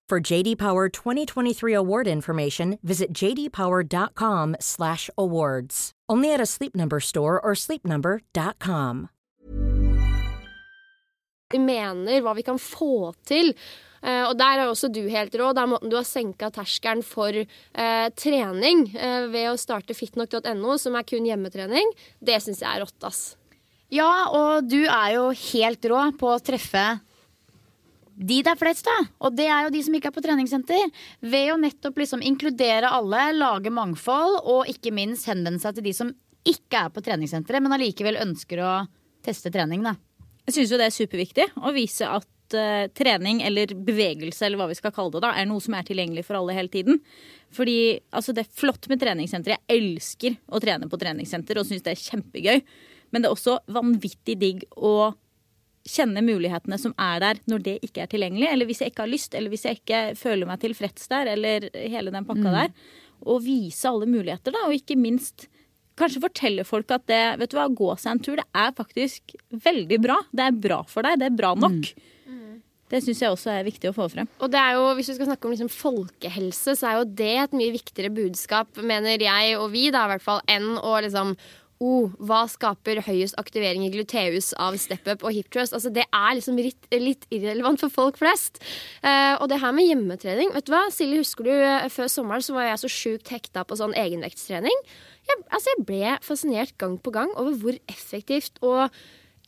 For JD Power 2023 award information, visit jdpower.com/awards. Only at a Sleep Number store or sleepnumber.com. vi mener, hva vi kan få til. Uh, og der er også du helt rå. Det er måten du har senka terskelen for uh, trening uh, ved å starte fitnok.no, som er kun hjemmetrening. Det syns jeg er rått, ass. Ja, og du er jo helt rå på å treffe de det er flest av. Og det er jo de som ikke er på treningssenter. Ved å nettopp liksom inkludere alle, lage mangfold, og ikke minst henvende seg til de som ikke er på treningssenteret, men allikevel ønsker å teste trening, da. Jeg syns jo det er superviktig å vise at uh, trening eller bevegelse eller hva vi skal kalle det, da, er noe som er tilgjengelig for alle hele tiden. Fordi altså, det er flott med treningssenter. Jeg elsker å trene på treningssenter og syns det er kjempegøy. Men det er også vanvittig digg å kjenne mulighetene som er der når det ikke er tilgjengelig. Eller hvis jeg ikke har lyst, eller hvis jeg ikke føler meg tilfreds der, eller hele den pakka Mm. der. Og vise alle muligheter, da. Og ikke minst kanskje fortelle folk at det, vet du hva, gå seg en tur, det er faktisk veldig bra. Det er bra for deg. Det er bra nok. Det syns jeg også er viktig å få frem. Og det er jo, Hvis du skal snakke om liksom folkehelse, så er jo det et mye viktigere budskap, mener jeg og vi, da i hvert fall, enn å liksom Oh, hva skaper høyest aktivering i gluteus av step-up og hip thrust? Altså, det er liksom litt, litt irrelevant for folk flest. Uh, og det her med hjemmetrening Vet du hva, Silje, husker du uh, før sommeren så var jeg så sjukt hekta på sånn egenvektstrening? Jeg, altså, jeg ble fascinert gang på gang over hvor effektivt og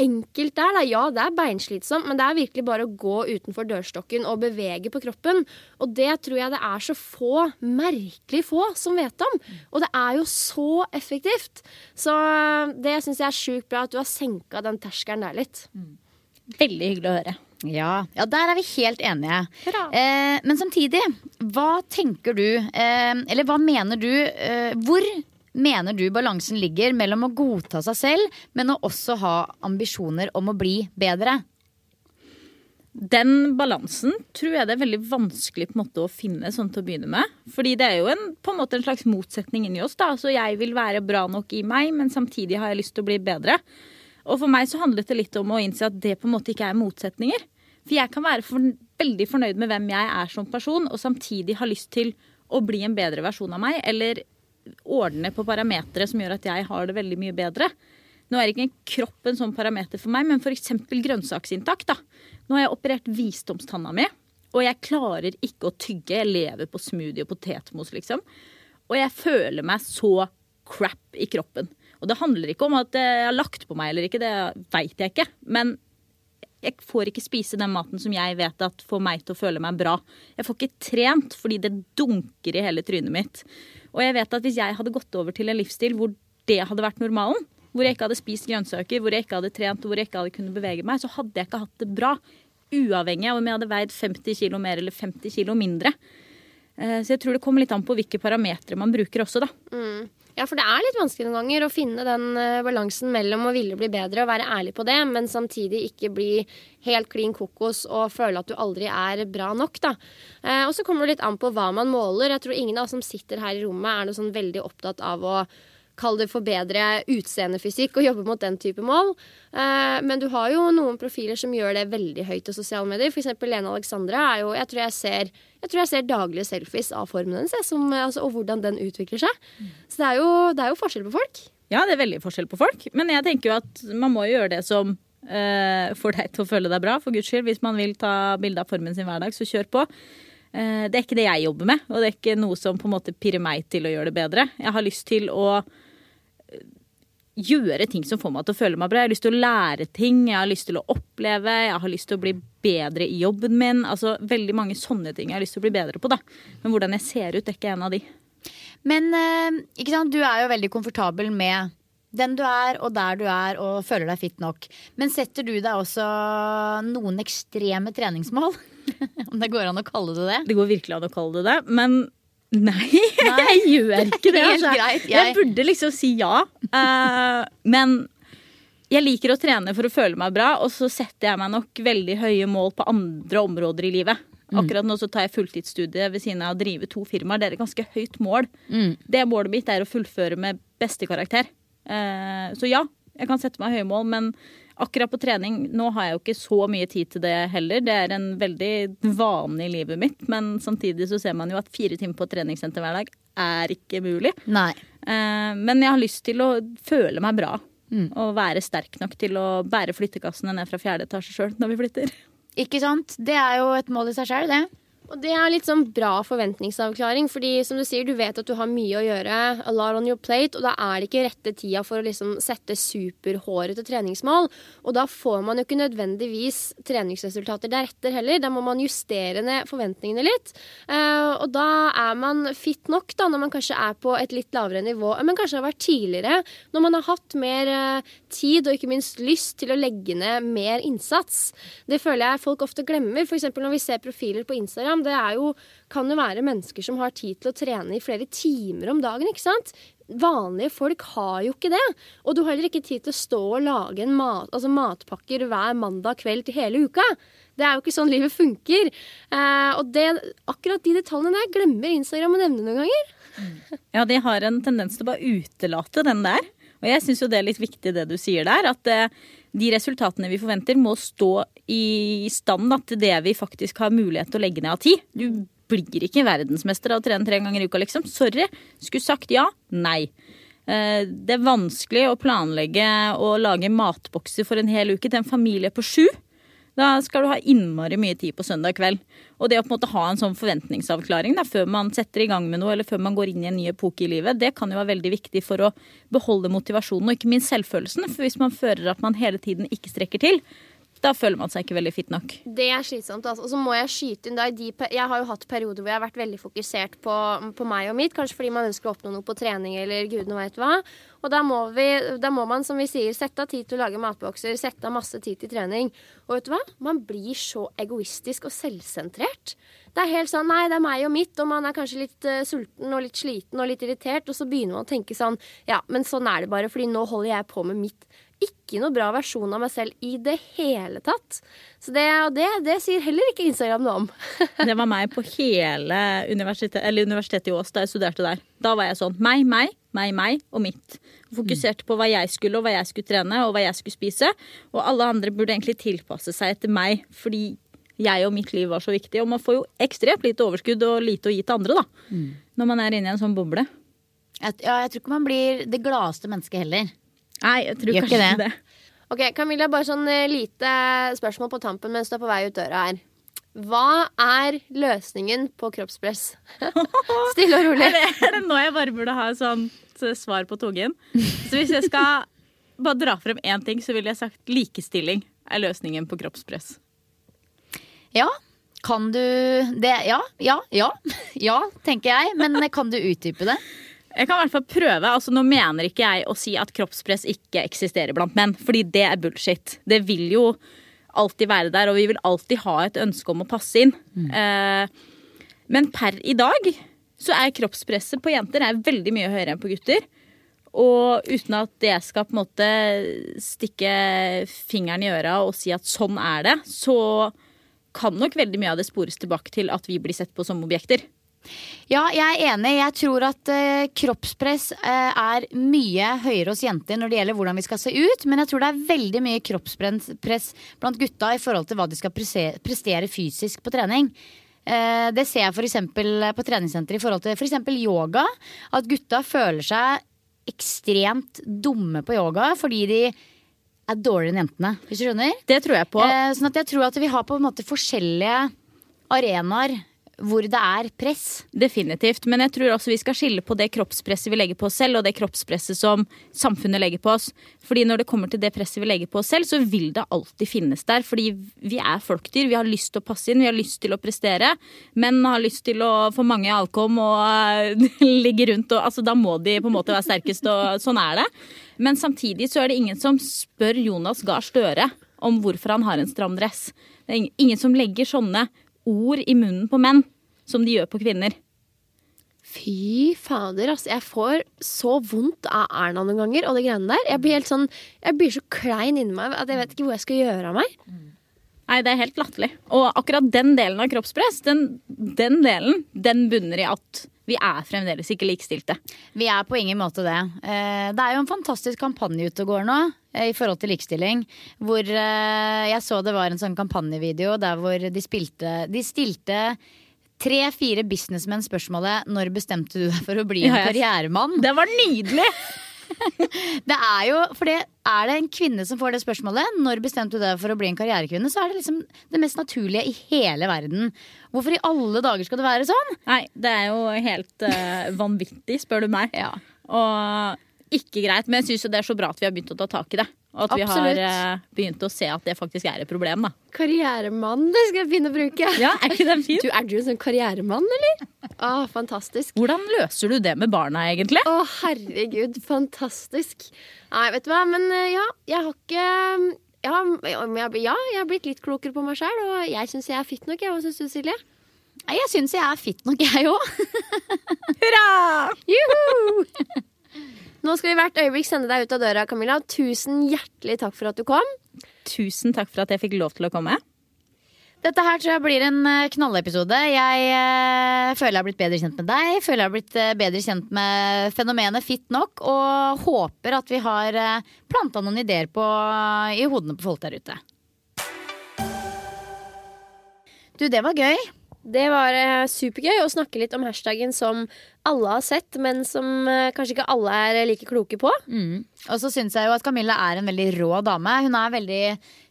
enkelt det er. Da. Ja, det er beinslitsomt, men det er virkelig bare å gå utenfor dørstokken og bevege på kroppen. Og det tror jeg det er så få, merkelig få, som vet om. Og det er jo så effektivt. Så det syns jeg er sjukt bra at du har senka den terskelen der litt. Veldig hyggelig å høre. Ja, ja der er vi helt enige. Eh, men samtidig, hva tenker du, eh, eller hva mener du eh, Hvor mener du balansen ligger mellom å godta seg selv, men å også ha ambisjoner om å bli bedre? Den balansen tror jeg det er veldig vanskelig måte å finne sånn til å begynne med. Fordi det er jo en, en en slags motsetning inni oss. da. Så jeg vil være bra nok i meg, men samtidig har jeg lyst til å bli bedre. Og for meg så handlet det litt om å innse at det på en måte ikke er motsetninger. For jeg kan være for, veldig fornøyd med hvem jeg er som person, og samtidig ha lyst til å bli en bedre versjon av meg, eller ordne på parametere som gjør at jeg har det veldig mye bedre. Nå er ikke kropp en sånn parameter for meg, men f.eks. grønnsaksinntak. da. Nå har jeg operert visdomstanna mi, og jeg klarer ikke å tygge. Jeg lever på smoothie og potetmos, liksom. Og jeg føler meg så crap i kroppen. Og det handler ikke om at jeg har lagt på meg eller ikke, det veit jeg ikke. Men jeg får ikke spise den maten som jeg vet at får meg til å føle meg bra. Jeg får ikke trent fordi det dunker i hele trynet mitt. Og jeg vet at hvis jeg hadde gått over til en livsstil hvor det hadde vært normalen, hvor jeg ikke hadde spist grønnsaker, hvor jeg ikke hadde trent, hvor jeg ikke hadde kunnet bevege meg, så hadde jeg ikke hatt det bra. Uavhengig av om jeg hadde veid 50 kg mer eller 50 kg mindre. Eh, så jeg tror det kommer litt an på hvilke parametere man bruker også, da. Mm. Ja, for det er litt vanskelig noen ganger å finne den uh, balansen mellom å ville bli bedre og være ærlig på det, men samtidig ikke bli helt klin kokos og føle at du aldri er bra nok, da. Uh, og så kommer det litt an på hva man måler. Jeg tror ingen av oss som sitter her i rommet er noe sånn veldig opptatt av å Kall det forbedre utseendefysikk og jobbe mot den type mål. Uh, men du har jo noen profiler som gjør det veldig høyt i sosiale medier. Eksempel Lene Alexandra er jo Jeg tror jeg ser, jeg tror jeg ser daglige selfies av formen hennes altså, og hvordan den utvikler seg. Så det er, jo, det er, jo, forskjell på folk. Ja, det er veldig forskjell på folk. Men jeg tenker jo at man må gjøre det som uh, får deg til å føle deg bra, for guds skyld. Hvis man vil ta bilde av formen sin hver dag, så kjør på. Uh, det er ikke det jeg jobber med, og det er ikke noe som på en måte pirrer meg til å gjøre det bedre. Jeg har lyst til å gjøre ting som får meg til å føle meg bra. Jeg har lyst til å lære ting, jeg har lyst til å oppleve, jeg har lyst til å bli bedre i jobben min. Altså veldig mange sånne ting jeg har lyst til å bli bedre på, da. Men hvordan jeg ser ut, er ikke en av de. Men eh, ikke sant, du er jo veldig komfortabel med den du er, og der du er, og føler deg fit nok. Men setter du deg også noen ekstreme treningsmål? Om det går an å kalle det det? Det går virkelig an å kalle det det. Men Nei, Nei, jeg gjør ikke det. Altså. Jeg... jeg... burde liksom si ja. Uh, men jeg liker å trene for å føle meg bra, og så setter jeg meg nok veldig høye mål på andre områder i livet. Mm. Akkurat nå så tar jeg fulltidsstudie ved siden av å drive to firmaer. Det er et ganske høyt mål. Mm. Det målet mitt er å fullføre med beste karakter. Uh, så ja, jeg kan sette meg høye mål, men Akkurat på trening, nå har jeg jo ikke så mye tid til det heller. Det er en veldig vane i livet mitt, men samtidig så ser man jo at fire timer på treningssenter hver dag er ikke mulig. Nei. Eh, men jeg har lyst til å føle meg bra. Mm. Og være sterk nok til å bære flyttekassene ned fra fjerde etasje sjøl når vi flytter. Ikke sant. Det er jo et mål i seg sjøl, det. Og det er litt sånn bra forventningsavklaring, fordi som du sier, du vet at du har mye å gjøre, a lot on your plate, og da er det ikke rette tida for å liksom sette superhårete treningsmål. Og da får man jo ikke nødvendigvis treningsresultater deretter heller. Da må man justere ned forventningene litt. Uh, og da er man fit nok da, når man kanskje er på et litt lavere nivå, men kanskje har vært tidligere, når man har hatt mer uh, tid og ikke minst lyst til å legge ned mer innsats. Det føler jeg folk ofte glemmer, f.eks. når vi ser profiler på Instagram Instagram, det er jo, kan jo være mennesker som har tid til å trene i flere timer om dagen. ikke sant? Vanlige folk har jo ikke det. Og du har heller ikke tid til å stå og lage mat, altså matpakker hver mandag kveld til hele uka. Det er jo ikke sånn livet funker. Eh, og det, akkurat de detaljene der glemmer Instagram å nevne noen ganger. Ja, de har en tendens til å bare utelate den der. Og jeg syns jo det er litt viktig det du sier der. At eh, de resultatene vi forventer, må stå i stand da, til det vi faktisk har mulighet til å legge ned av tid. Du blir ikke verdensmester av å trene tre ganger i uka, liksom. Sorry. Skulle sagt ja. Nei. Eh, det er vanskelig å planlegge og lage matbokser for en hel uke til en familie på sju. Da skal du ha innmari mye tid på søndag kveld. Og det å på en måte ha en sånn forventningsavklaring da, før man setter i gang med noe, eller før man går inn i en ny epoke i livet, det kan jo være veldig viktig for å beholde motivasjonen og ikke minst selvfølelsen. For hvis man føler at man hele tiden ikke strekker til, da føler man seg ikke veldig fit nok. Det er slitsomt. Altså. Og så må jeg skyte inn da de, Jeg har jo hatt perioder hvor jeg har vært veldig fokusert på, på meg og mitt. Kanskje fordi man ønsker å oppnå noe på trening eller gudene veit hva. Og da må, vi, da må, man, som vi sier, sette av tid til å lage matbokser, sette av masse tid til trening. Og vet du hva? Man blir så egoistisk og selvsentrert. Det er helt sånn Nei, det er meg og mitt, og man er kanskje litt uh, sulten og litt sliten og litt irritert, og så begynner man å tenke sånn Ja, men sånn er det bare, fordi nå holder jeg på med mitt ikke noe bra versjon av meg selv i det hele tatt. Så det, og det, det sier heller ikke Instagram noe om. det var meg på hele universitet, universitetet i Ås da jeg studerte der. Da var jeg sånn meg, meg, meg, meg og mitt. Fokuserte på hva jeg skulle, og hva jeg skulle trene, og hva jeg skulle spise. Og alle andre burde egentlig tilpasse seg etter meg, fordi jeg og mitt liv var så viktig. Og man får jo ekstremt lite overskudd og lite å gi til andre, da. Mm. Når man er inne i en sånn boble. Ja, jeg tror ikke man blir det gladeste mennesket heller. Nei, jeg tror Gjør kanskje ikke ikke det. det. Ok, Camilla, bare sånn eh, lite spørsmål på tampen mens du er på vei ut døra her. Hva er løsningen på kroppspress? Stille og rolig. Er det, er det nå jeg bare burde ha et sånt svar på tungen? Så hvis jeg skal bare dra frem én ting, så ville jeg sagt likestilling er løsningen på kroppspress. Ja, kan du det? Ja, ja, ja. Ja, tenker jeg. Men kan du utdype det? Jeg kan i hvert fall prøve. altså Nå mener ikke jeg å si at kroppspress ikke eksisterer blant menn, fordi det er bullshit. Det vil jo alltid være der, og vi vil alltid ha et ønske om å passe inn. Eh, men per i dag så er kroppspresset på jenter er veldig mye høyere enn på gutter. Og uten at jeg skal på en måte stikke fingeren i øra og si at sånn er det, så kan nok veldig mye av det spores tilbake til at vi blir sett på som objekter. Ja, jeg er enig. Jeg tror at uh, kroppspress uh, er mye høyere hos jenter når det gjelder hvordan vi skal se ut, men jeg tror det er veldig mye kroppspress blant gutta i forhold til hva de skal prestere fysisk på trening. Uh, det ser jeg f.eks. på treningssenter i forhold til f.eks. yoga. At gutta føler seg ekstremt dumme på yoga fordi de er dårligere enn jentene. Hvis du skjønner? Det tror jeg på. Sånn at jeg tror at vi har på en måte forskjellige arenaer hvor det er press. Definitivt. Men jeg tror også vi skal skille på det kroppspresset vi legger på oss selv, og det kroppspresset som samfunnet legger på oss. Fordi når det kommer til det presset vi legger på oss selv, så vil det alltid finnes der. Fordi vi er folkdyr. Vi har lyst til å passe inn, vi har lyst til å prestere. Menn har lyst til å få mange avkom og eh, ligge rundt og Altså, da må de på en måte være sterkest, og sånn er det. Men samtidig så er det ingen som spør Jonas Gahr Støre om hvorfor han har en stram dress. Det er ingen- som legger sånne ord i munnen på menn som de gjør på kvinner. Fy fader, altså. Jeg får så vondt av Erna noen ganger og det greiene der. Jeg blir helt sånn Jeg blir så klein inni meg at jeg vet ikke hvor jeg skal gjøre av meg. Nei, det er helt latterlig. Og akkurat den delen av kroppspress, den, den delen, den bunner i at vi er fremdeles ikke likestilte. Vi er på ingen måte det. Eh, Det er jo en fantastisk kampanje ute og går nå eh, i forhold til likestilling. Hvor eh, jeg så det var en sånn kampanjevideo der hvor de spilte De stilte tre-fire businessmenn spørsmålet 'Når bestemte du deg for å bli en Ja, karrieremann?' Det var nydelig! Det er jo, for det, er det en kvinne som får det spørsmålet, når bestemte du deg for å bli en karrierekvinne, så er det liksom det mest naturlige i hele verden. Hvorfor i alle dager skal det være sånn? Nei, det er jo helt uh, vanvittig, spør du meg. Og ikke greit. Men jeg syns det er så bra at vi har begynt å ta tak i det. Og at vi har eh, begynt å se at det faktisk er et problem, da. Karrieremann, det skal jeg begynne å bruke. Ja, Er ikke den fin? Du, Er du en sånn karrieremann, eller? Å, fantastisk. Hvordan løser du det med barna, egentlig? Å, herregud, fantastisk. Nei, vet du hva, men eh, ja, jeg har ikke ja, jeg, ja, jeg har blitt litt klokere på meg sjøl, og jeg syns jeg er fit nok. Jeg. Hva syns du, Silje? Jeg syns jeg er fit nok, jeg òg. Hurra! Juhu! Nå skal vi hvert øyeblikk sende deg ut av døra, Camilla. Tusen hjertelig takk for at du kom. Tusen takk for at jeg fikk lov til å komme. Dette her tror jeg blir en eh, knallepisode. Jeg eh, føler jeg har blitt bedre kjent med deg. Føler jeg har blitt eh, bedre kjent med fenomenet Fit nok. Og håper at vi har planta noen ideer på, i hodene på folk der ute. Du, det var gøy. Det var eh, supergøy å snakke litt om hashtaggen som alle har sett, men som eh, kanskje ikke alle er like kloke på. Og så syns jeg jo at Camilla er en veldig rå dame. Hun er veldig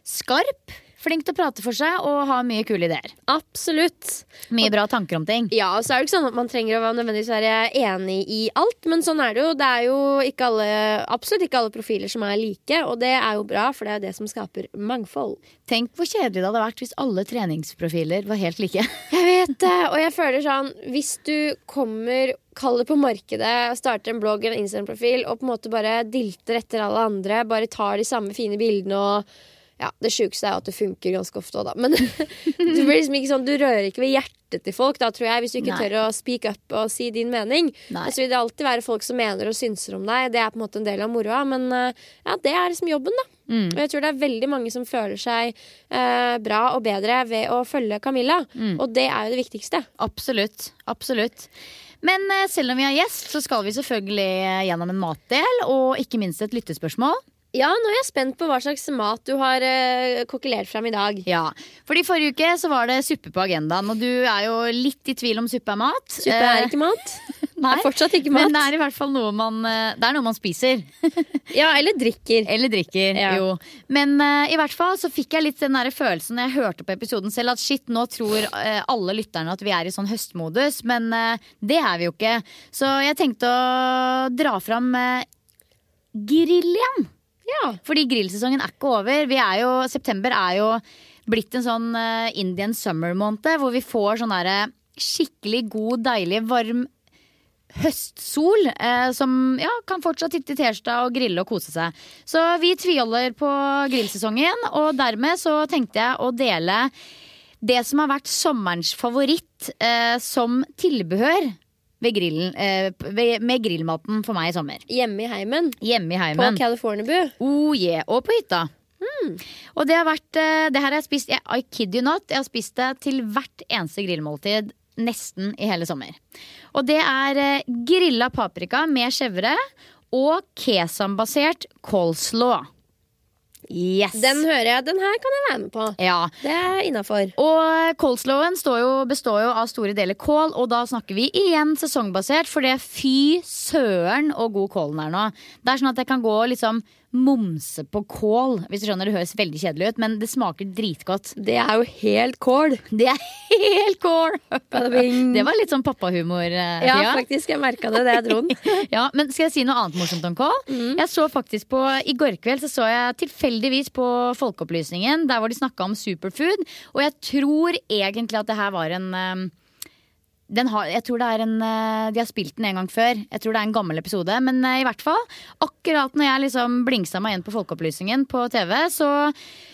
skarp. Flink til å prate for seg og har mye kule ideer. Absolutt. Mye bra tanker om ting. Ja, og så er det ikke sånn at man trenger å være nødvendigvis være enig i alt, men sånn er det jo. Det er jo ikke alle, absolutt ikke alle profiler som er like, og det er jo bra, for det er jo det som skaper mangfold. Tenk hvor kjedelig det hadde vært hvis alle treningsprofiler var helt like. Jeg vet det, og jeg føler sånn Hvis du kommer Kall det på markedet, starter en blogg eller en Instagram-profil og på en måte bare dilter etter alle andre, bare tar de samme fine bildene og ja, Det sjukeste er jo at det funker ganske ofte òg, da. Men du, liksom ikke sånn, du rører ikke ved hjertet til folk, da, tror jeg, hvis du ikke Nei. tør å speak up og si din mening. Nei. Så vil det alltid være folk som mener og synser om deg. Det er på en måte en del av moroa, men eh, ja, det er liksom jobben, da. Mm. Og jeg tror det er veldig mange som føler seg eh, bra og bedre ved å følge Camilla. Mm. Og det er jo det viktigste. Absolutt. Absolutt. Men eh, selv om vi har gjest, så skal vi selvfølgelig gjennom en matdel og ikke minst et lyttespørsmål. Ja, nå er jeg spent på hva slags mat du har uh, kokkelert fram i dag. Ja, fordi Forrige uke så var det suppe på agendaen, og du er jo litt i tvil om suppe er mat. Suppe er ikke mat. Nei, er fortsatt ikke mat. Men det er i hvert fall noe man, eh, det er noe man spiser. ja, eller drikker. Eller drikker, Ja. jo. Men uh, i hvert fall så fikk jeg litt den der følelsen når jeg hørte på episoden selv, at shit, nå tror uh, alle lytterne at vi er i sånn høstmodus, men det er vi jo ikke. Så jeg tenkte å dra fram uh, grill igjen. Ja. Fordi grillsesongen er ikke over. Er jo, september er jo blitt en sånn uh, Indian summer-måned hvor vi får sånn derre skikkelig god, deilig, varm høstsol eh, som ja, kan fortsatt sitte i T-skjorta og grille og kose seg. Så vi tviholder på grillsesongen, og dermed så tenkte jeg å dele det som har vært sommerens favoritt eh, som tilbehør ved grillen, eh, med grillmaten for meg i sommer. Hjemme i heimen. Hjemme i På Californiabu? Oh yeah, og på hytta. Og det har vært eh, Det her har jeg spist I kid you not. Jeg har spist det til hvert eneste grillmåltid nesten i hele sommer. Og det er eh, grilla paprika med chèvre og kesambasert coleslaw. Yes. Den hører jeg. Den her kan jeg være med på. ja. Det er innafor. Og coleslawen jo, består jo av store deler kål, og da snakker vi igjen sesongbasert, for det fy søren og god kålen er nå. Det er sånn at jeg kan gå liksom momse på kål, hvis du skjønner. Det høres veldig kjedelig ut, men det smaker dritgodt. Det er jo helt kål. Det er helt kål! Det var litt sånn pappahumor. eh, Ja, Pia. faktisk. Jeg merka det da jeg dro den. Ja, men skal jeg si noe annet morsomt om kål? Jeg så faktisk på, I går kveld så, så jeg tilfeldigvis på Folkeopplysningen, der hvor de snakka om superfood. Og jeg tror egentlig at det her var en den har, jeg tror det er en, eh, De har spilt den en gang før. Jeg tror det er en gammel episode. Men eh, i hvert fall, akkurat når jeg liksom blingsa meg igjen på Folkeopplysningen på TV, så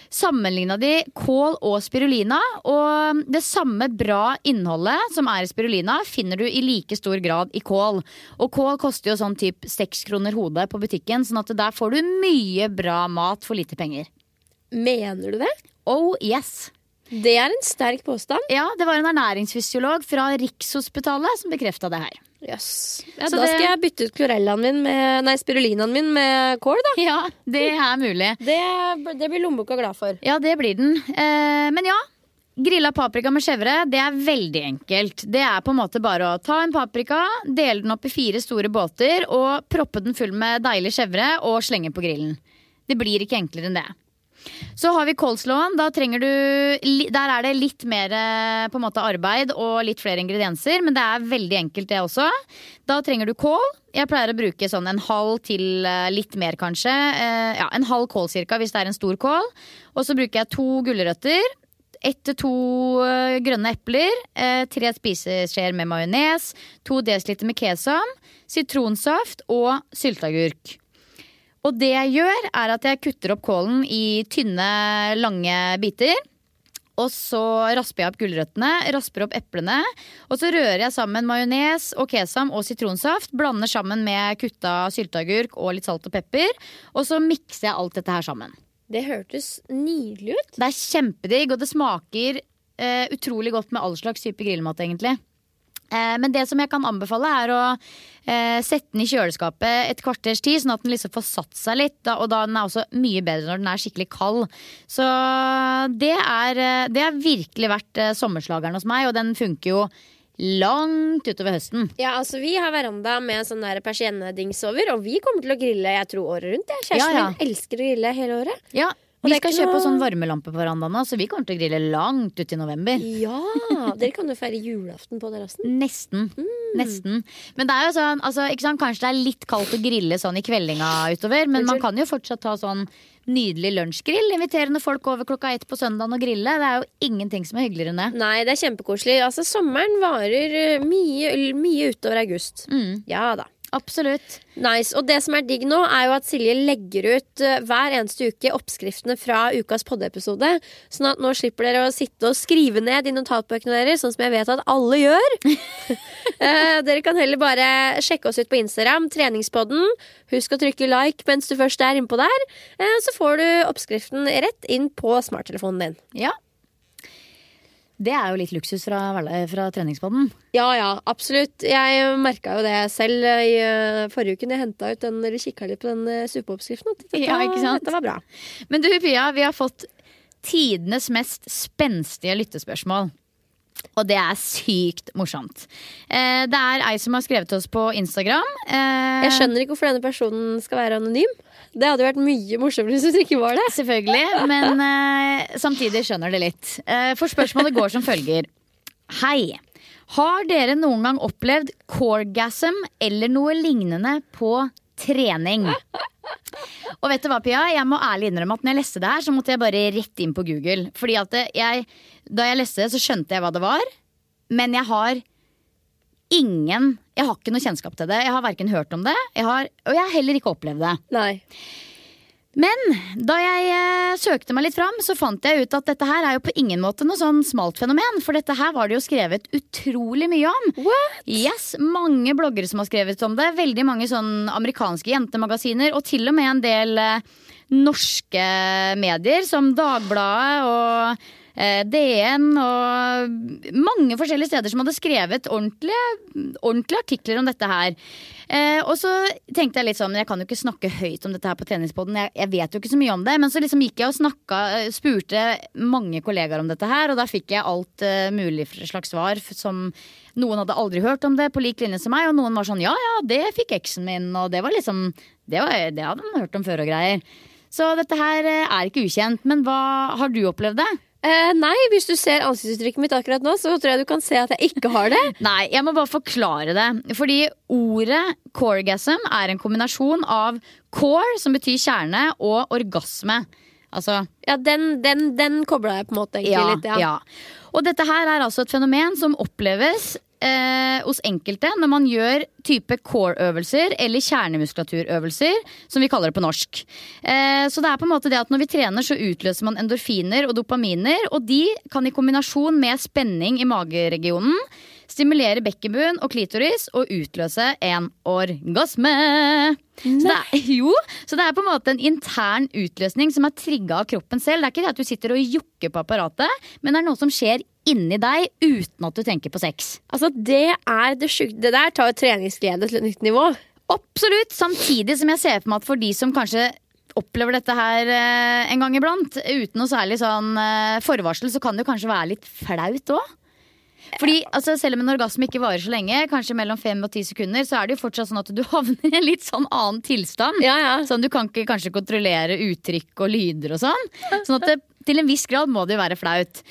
sammenligna de kål og spirulina. Og det samme bra innholdet som er i spirulina, finner du i like stor grad i kål. Og kål koster jo sånn typ seks kroner hodet på butikken, sånn at der får du mye bra mat for lite penger. Mener du det? Oh yes. Det er en sterk påstand. Ja, det var en ernæringsfysiolog fra Rikshospitalet som bekrefta det her. Jøss. Ja, da det- skal jeg bytte ut klorellaen min med Nei, spirulinaen min med kål, da. Ja, det er mulig. Det, det blir lommeboka glad for. Ja, det blir den. Eh, men ja. Grilla paprika med chèvre, det er veldig enkelt. Det er på en måte bare å ta en paprika, dele den opp i fire store båter og proppe den full med deilig chèvre og slenge på grillen. Det blir ikke enklere enn det. Så har vi coleslawen. Da trenger du Der er det litt mer eh, på en måte arbeid og litt flere ingredienser, men det er veldig enkelt, det også. Da trenger du kål. Jeg pleier å bruke sånn en halv til eh, litt mer, kanskje. Eh, Ja, en halv kål cirka, hvis det er en stor kål. Og så bruker jeg to gulrøtter. Ett til to grønne epler, tre spiseskjeer med majones, to desiliter med kesam, sitronsaft og sylteagurk. Og det jeg gjør, er at jeg kutter opp kålen i tynne, lange biter. Og så rasper jeg opp gulrøttene, rasper opp eplene. Og så rører jeg sammen majones og kesam og sitronsaft. Blander sammen med kutta sylteagurk og litt salt og pepper. Og så mikser jeg alt dette her sammen. Det hørtes nydelig ut. Det er kjempedigg, og det smaker eh, utrolig godt med all slags type grillmat, egentlig. Eh, men det som jeg kan anbefale, er å eh, sette den i kjøleskapet et kvarters tid, sånn at den liksom får satt seg litt. Og da den er også mye bedre når den er skikkelig kald. Så det er, eh, det er virkelig vært sommerslageren hos meg, og den funker jo langt utover høsten. Ja, altså Vi har veranda med sånn persiennedings over, og vi kommer til å grille jeg tror året rundt. Jeg. Kjæresten Ja, ja. min elsker å grille hele året. Ja, Vi skal kjøpe noe- sånn varmelampe på verandaen så vi kommer til å grille langt ut i november. Ja! Dere kan jo feire julaften på terrassen. Nesten. Nesten. Men det er jo sånn, altså, kanskje det er litt kaldt å grille sånn i kveldinga utover, men man kan jo fortsatt ta sånn nydelig lunsjgrill. Inviterende folk over klokka ett på søndagen og grille. Det er jo ingenting som er hyggeligere enn det. Nei, det er kjempekoselig. Altså, Sommeren varer eh, mye, mye utover august. Mm, Ja da. Absolutt. Nice. Og det som er digg nå, er jo at Silje legger ut eh, hver eneste uke oppskriftene fra ukas poddeepisode. Sånn at nå slipper dere å sitte og skrive ned i notatbøkene deres, sånn som jeg vet at alle gjør. Eh, dere kan heller bare sjekke oss ut på Instagram, treningspodden. Husk å trykke like mens du først er innpå der. Eh, så får du oppskriften rett inn på smarttelefonen din. Ja. Det er jo litt luksus fra, fra treningspodden. Ja, ja, absolutt. Jeg merka jo det selv i eh, forrige uke. når Jeg henta ut den, eller kikka litt på den uh, suppeoppskriften. Dette, Ja, ikke sant? dette var bra. Men du Pia, vi har fått tidenes mest spenstige lyttespørsmål. Og det er sykt morsomt. Eh, det er ei som har skrevet til oss på Instagram. Eh, Jeg skjønner ikke hvorfor denne personen skal være anonym. Det hadde vært mye morsommere hvis du ikke var det. Selvfølgelig, men eh, samtidig skjønner det litt. Eh, for spørsmålet går som følger. Hei. Har dere noen gang opplevd corgasm eller noe lignende på trening? Og vet du hva, Pia? Jeg må ærlig innrømme at når jeg leste det her, så måtte jeg bare rett inn på Google. Fordi at jeg, da jeg leste det, så skjønte jeg hva det var. Men jeg har ingen Jeg har ikke noe kjennskap til det. Jeg har verken hørt om det, jeg har, og jeg har heller ikke opplevd det. Nei. Men da jeg eh, søkte meg litt fram, så fant jeg ut at dette her er jo på ingen måte noe sånn smalt fenomen. For dette her var det jo skrevet utrolig mye om. What? Yes, Mange bloggere som har skrevet om det. Veldig mange sånn amerikanske jentemagasiner. Og til og med en del eh, norske medier, som Dagbladet og DN og mange forskjellige steder som hadde skrevet ordentlige, ordentlige artikler om dette her. Eh, og så tenkte jeg litt sånn, jeg kan jo ikke snakke høyt om dette her på treningspodden, jeg, jeg vet jo ikke så mye om det. Men så liksom gikk jeg og snakka, eh, spurte mange kollegaer om dette her, og da fikk jeg alt eh, mulig slags svar som noen hadde aldri hørt om det, på lik linje som meg, og noen var sånn ja ja, det fikk eksen min, og det var liksom Det, var, det hadde man hørt om før og greier. Så dette her eh, er ikke ukjent. Men hva har du opplevd det? Eh, nei, hvis du ser ansiktsuttrykket mitt akkurat nå, så tror jeg du kan se at jeg ikke har det. Nei, jeg må bare forklare det. Fordi ordet coregasm er en kombinasjon av core, som betyr kjerne, og orgasme. Altså Ja, Den, den, den kobla jeg på en måte egentlig ja, litt. Ja. ja. Og dette her er altså et fenomen som oppleves eh, hos enkelte når man gjør type core-øvelser eller kjernemuskulaturøvelser, som vi kaller det på norsk. Eh, så det er på en måte det at når vi trener, så utløser man endorfiner og dopaminer, og de kan i kombinasjon med spenning i mageregionen stimulere bekkenbunn og klitoris og utløse en orgasme. Så det, er, jo, så det er på en måte en intern utløsning som er trigga av kroppen selv. Det er ikke det at du sitter og jokker på apparatet, men det er noe som skjer inni deg uten at du tenker på sex. Altså, det er det sjuke. Det der tar jo treningsglede til et nytt nivå. Absolutt. Samtidig som jeg ser for meg at for de som kanskje opplever dette her eh, en gang iblant, uten noe særlig sånn eh, forvarsel, så kan det jo kanskje være litt flaut òg. Fordi altså, Selv om en orgasme ikke varer så lenge, kanskje mellom fem og ti sekunder, så er det jo fortsatt sånn at du havner i en litt sånn annen tilstand. Ja, ja. Sånn Du kan ikke kanskje kontrollere uttrykk og lyder og sånn. Sånn at det, til en viss grad må det jo være flaut.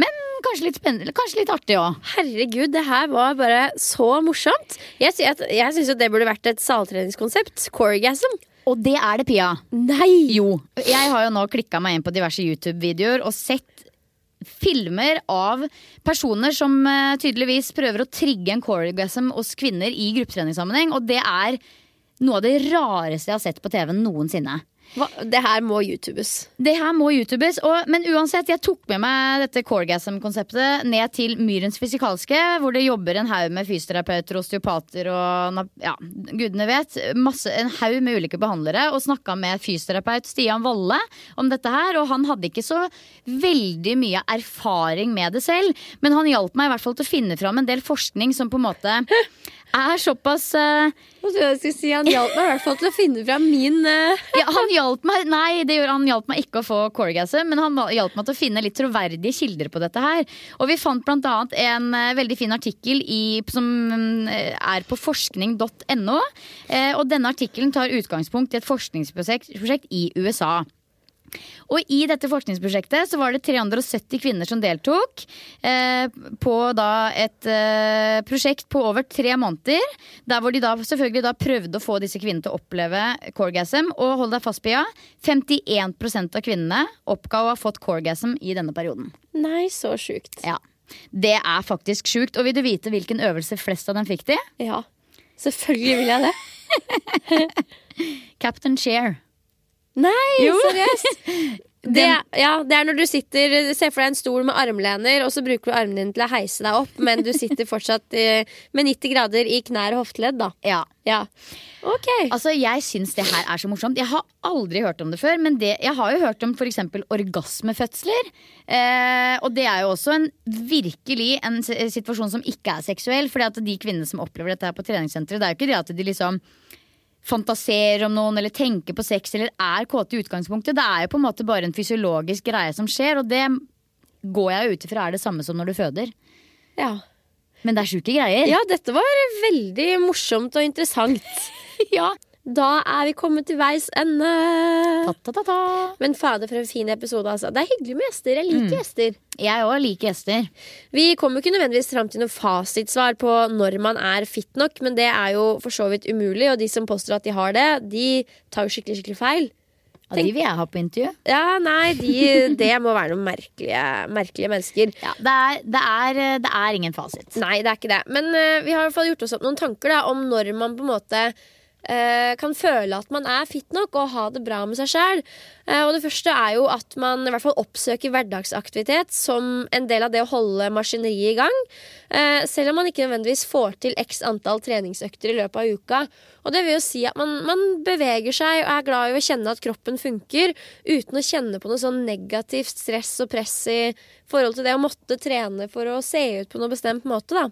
Men kanskje litt spennende, kanskje litt artig òg. Herregud, det her var bare så morsomt. Jeg, jeg syns det burde vært et saltreningskonsept. Coregasm. Og det er det, Pia. Nei! Jo. Jeg har jo nå klikka meg inn på diverse YouTube-videoer og sett filmer av personer som uh, tydeligvis prøver å trigge en coregasm hos kvinner i gruppetreningssammenheng. Og det er noe av det rareste jeg har sett på TV noensinne. Hva? Det her må YouTubes. Det her må YouTubes. Og, men uansett, jeg tok med meg dette coregasm-konseptet ned til Myrens fysikalske, hvor det jobber en haug med fysioterapeuter, osteopater og ja, gudene vet. Masse, en haug med ulike behandlere. Og snakka med fysioterapeut Stian Valle om dette her. Og han hadde ikke så veldig mye erfaring med det selv, men han hjalp meg i hvert fall til å finne fram en del forskning som på en måte er såpass uh, si? Han hjalp meg i hvert fall til å finne fram min uh... ja, han hjalp meg Nei, det gjorde, han hjalp meg ikke å få coregasm, men han hjalp meg til å finne litt troverdige kilder på dette her. Og vi fant annet en uh, veldig fin artikkel i, som er på forskning.no. Og denne artikkelen tar utgangspunkt i et forskningsprosjekt i USA. Og i dette forskningsprosjektet så var det 370 kvinner som deltok eh, på da et eh, prosjekt på over tre måneder. Der hvor de da selvfølgelig da prøvde å få disse kvinnene til å oppleve corgasm. Og hold deg fast, Pia, 51 av kvinnene oppga å ha fått corgasm i denne perioden. Nei, så sjukt. Ja, Det er faktisk sjukt. Og vil du vite hvilken øvelse flest av dem fikk de? Ja. Selvfølgelig vil jeg det. Captain Chair. Nei, Jo. seriøst! Det, ja, det er når du sitter Se for deg en stol med armlener, og så bruker du armene dine til å heise deg opp, men du sitter fortsatt eh, med 90 grader i knær og hofteledd, da. Ja. Ja. Ok. Altså, Jeg syns det her er så morsomt. Jeg har aldri hørt om det før. Men det, jeg har jo hørt om f.eks. orgasmefødsler. Eh, og det er jo også en virkelig en situasjon som ikke er seksuell. Fordi at de kvinnene som opplever dette her på treningssenteret, det er jo ikke det at de liksom fantaserer om noen eller tenker på sex eller er kåte i utgangspunktet. Det er jo på en måte bare en fysiologisk greie som skjer, og det går jeg ut ifra er det samme som når du føder. Ja. Men det er sjuke greier. ja, dette var veldig morsomt og interessant. ja. Da er vi kommet til veis ende. Ta-ta-ta-ta. Men fader, for en fin episode, altså. Det er hyggelig med gjester. Jeg liker gjester. Jeg òg liker gjester. Vi kommer ikke nødvendigvis fram til noe fasitsvar på når man er fit nok, men det er jo for så vidt umulig, og de som påstår at de har det, de tar jo skikkelig, skikkelig feil. Ja, de vil jeg ha på intervju. Ja, nei, de, det må være noen merkelige, merkelige mennesker. Ja, det, er, det, er, det er ingen fasit. Nei, det er ikke det. Men uh, vi har i hvert fall gjort oss opp noen tanker da, om når man på en måte kan føle at man er fit nok og ha det bra med seg sjæl. og det første er jo at man i hvert fall oppsøker hverdagsaktivitet som en del av det å holde maskineriet i gang. Eh, selv om man ikke nødvendigvis får til x antall treningsøkter i løpet av uka. Og det vil jo si at man, man beveger seg og er glad i å kjenne at kroppen funker, uten å kjenne på noe sånn negativt stress og press i forhold til det å måtte trene for å se ut på noe bestemt måte. da.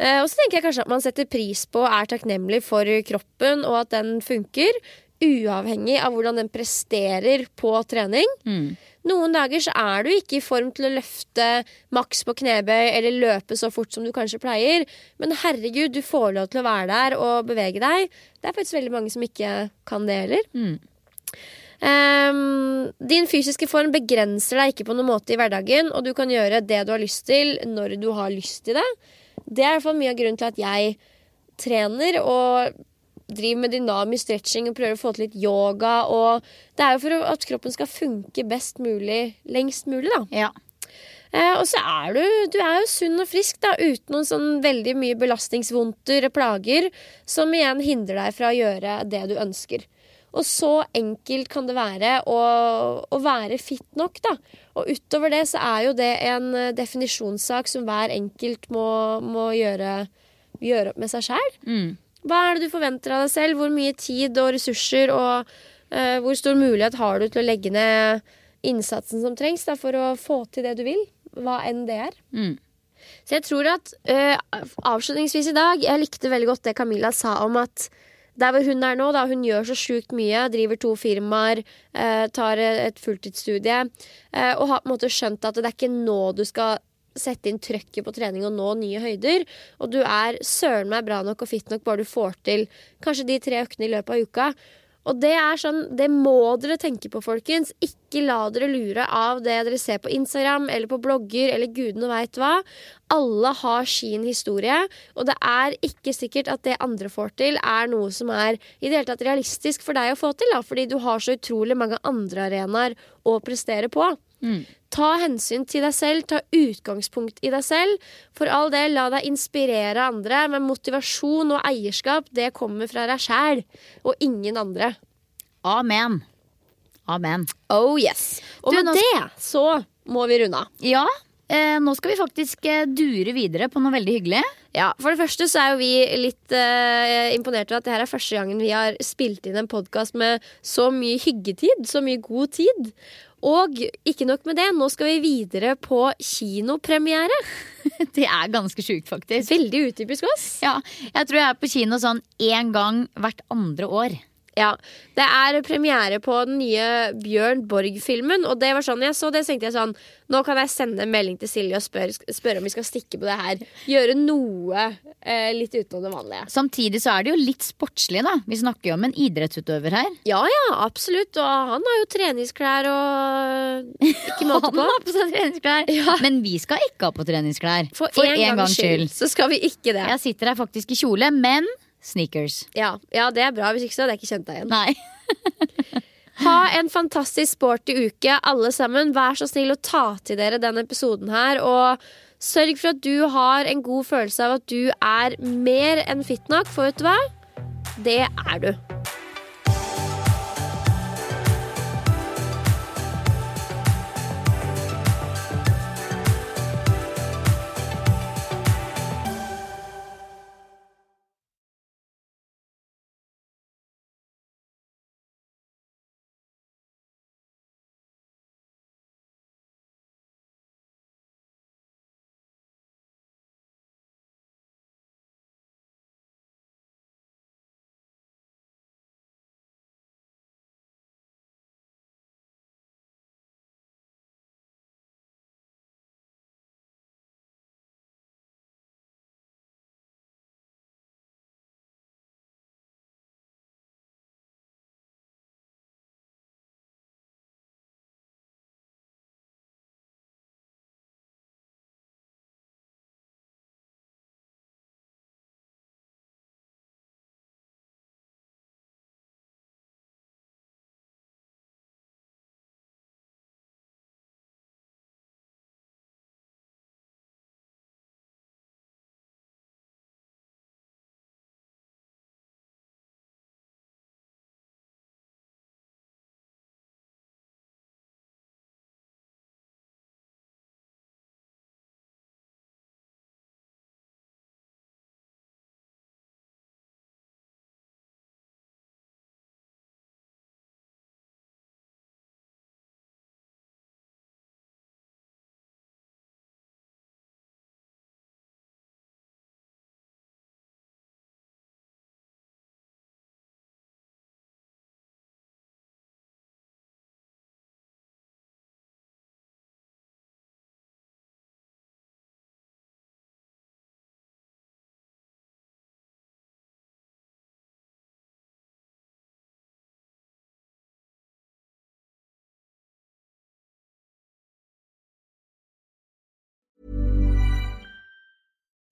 Eh, og så tenker jeg kanskje at man setter pris på og er takknemlig for kroppen, og at den funker. Uavhengig av hvordan den presterer på trening. Noen dager så er du ikke i form til å løfte maks på knebøy eller løpe så fort som du kanskje pleier, men herregud, du får lov til å være der og bevege deg. Det er faktisk veldig mange som ikke kan det heller. Ehm, din fysiske form begrenser deg ikke på noen måte i hverdagen, og du kan gjøre det du har lyst til, når du har lyst til det. Det er i hvert fall mye av grunnen til at jeg trener og driver med dynamisk stretching og prøver å få til litt yoga. Og det er jo for at kroppen skal funke best mulig lengst mulig, da. Ja. Eh, og så er du, du er jo sunn og frisk da, uten noen sånn veldig mye belastningsvondter og plager som igjen hindrer deg fra å gjøre det du ønsker. Og så enkelt kan det være å, å være fit nok, da. Og utover det så er jo det en eh, definisjonssak som hver enkelt må, må gjøre, gjøre opp med seg sjæl. Hva er det du forventer av deg selv? Hvor mye tid og ressurser og uh, hvor stor mulighet har du til å legge ned innsatsen som trengs da, for å få til det du vil? Hva enn det er. Mm. Så jeg tror at uh, avslutningsvis i dag Jeg likte veldig godt det Camilla sa om at der hvor hun er nå, da, hun gjør så sjukt mye, driver to firmaer, eh, tar et fulltidsstudie, eh, og har på en måte skjønt at det er ikke nå du skal sette inn trøkket på trening og nå nye høyder. Og du er søren meg bra nok og fit nok bare du får til kanskje de tre øktene i løpet av uka. Og det er sånn, det må dere tenke på, folkens. Ikke la dere lure av det dere ser på Instagram eller på blogger eller gudene veit hva. Alle har sin historie, og det er ikke sikkert at det andre får til, er noe som er i det hele tatt realistisk for deg å få til, da, fordi du har så utrolig mange andre arenaer å prestere på. Ta hensyn til deg selv, ta utgangspunkt i deg selv. For all del, la deg inspirere andre, men motivasjon og eierskap, det kommer fra deg sjæl og ingen andre. Amen. Amen. Oh yes. Og Du, med nå- det så må vi runde av. Ja, eh, nå skal vi faktisk eh, dure videre på noe veldig hyggelig. Ja, For det første så er jo vi litt eh, imponert over at det her er første gangen vi har spilt inn en podkast med så mye hyggetid, så mye god tid. Og ikke nok med det, nå skal vi videre på kinopremiere. Det er ganske sjukt, faktisk. Veldig utypisk oss. Ja, jeg tror jeg er på kino sånn én gang hvert andre år. Ja, Det er premiere på den nye Bjørn Borg-filmen. Og det var sånn jeg så det, tenkte jeg sånn Nå kan jeg sende en melding til Silje og spørre, spør om vi skal stikke på det her. Gjøre noe eh, litt utenom det vanlige. Samtidig så er det jo litt sportslig, da. Vi snakker jo om en idrettsutøver her. Ja ja, absolutt. Og han har jo treningsklær og Ikke måte på. Han har på seg treningsklær. Ja. Men vi skal ikke ha på treningsklær. For, en, gangs skyld så skal vi ikke det. Jeg sitter her faktisk i kjole, men sneakers. Ja, ja, det er bra. Hvis ikke så hadde jeg ikke kjent deg igjen. Nei. Ha en fantastisk sporty uke, alle sammen. Vær så snill å ta til dere denne episoden her. Og sørg for at du har en god følelse av at du er mer enn fit nok. For vet du hva? Det er du.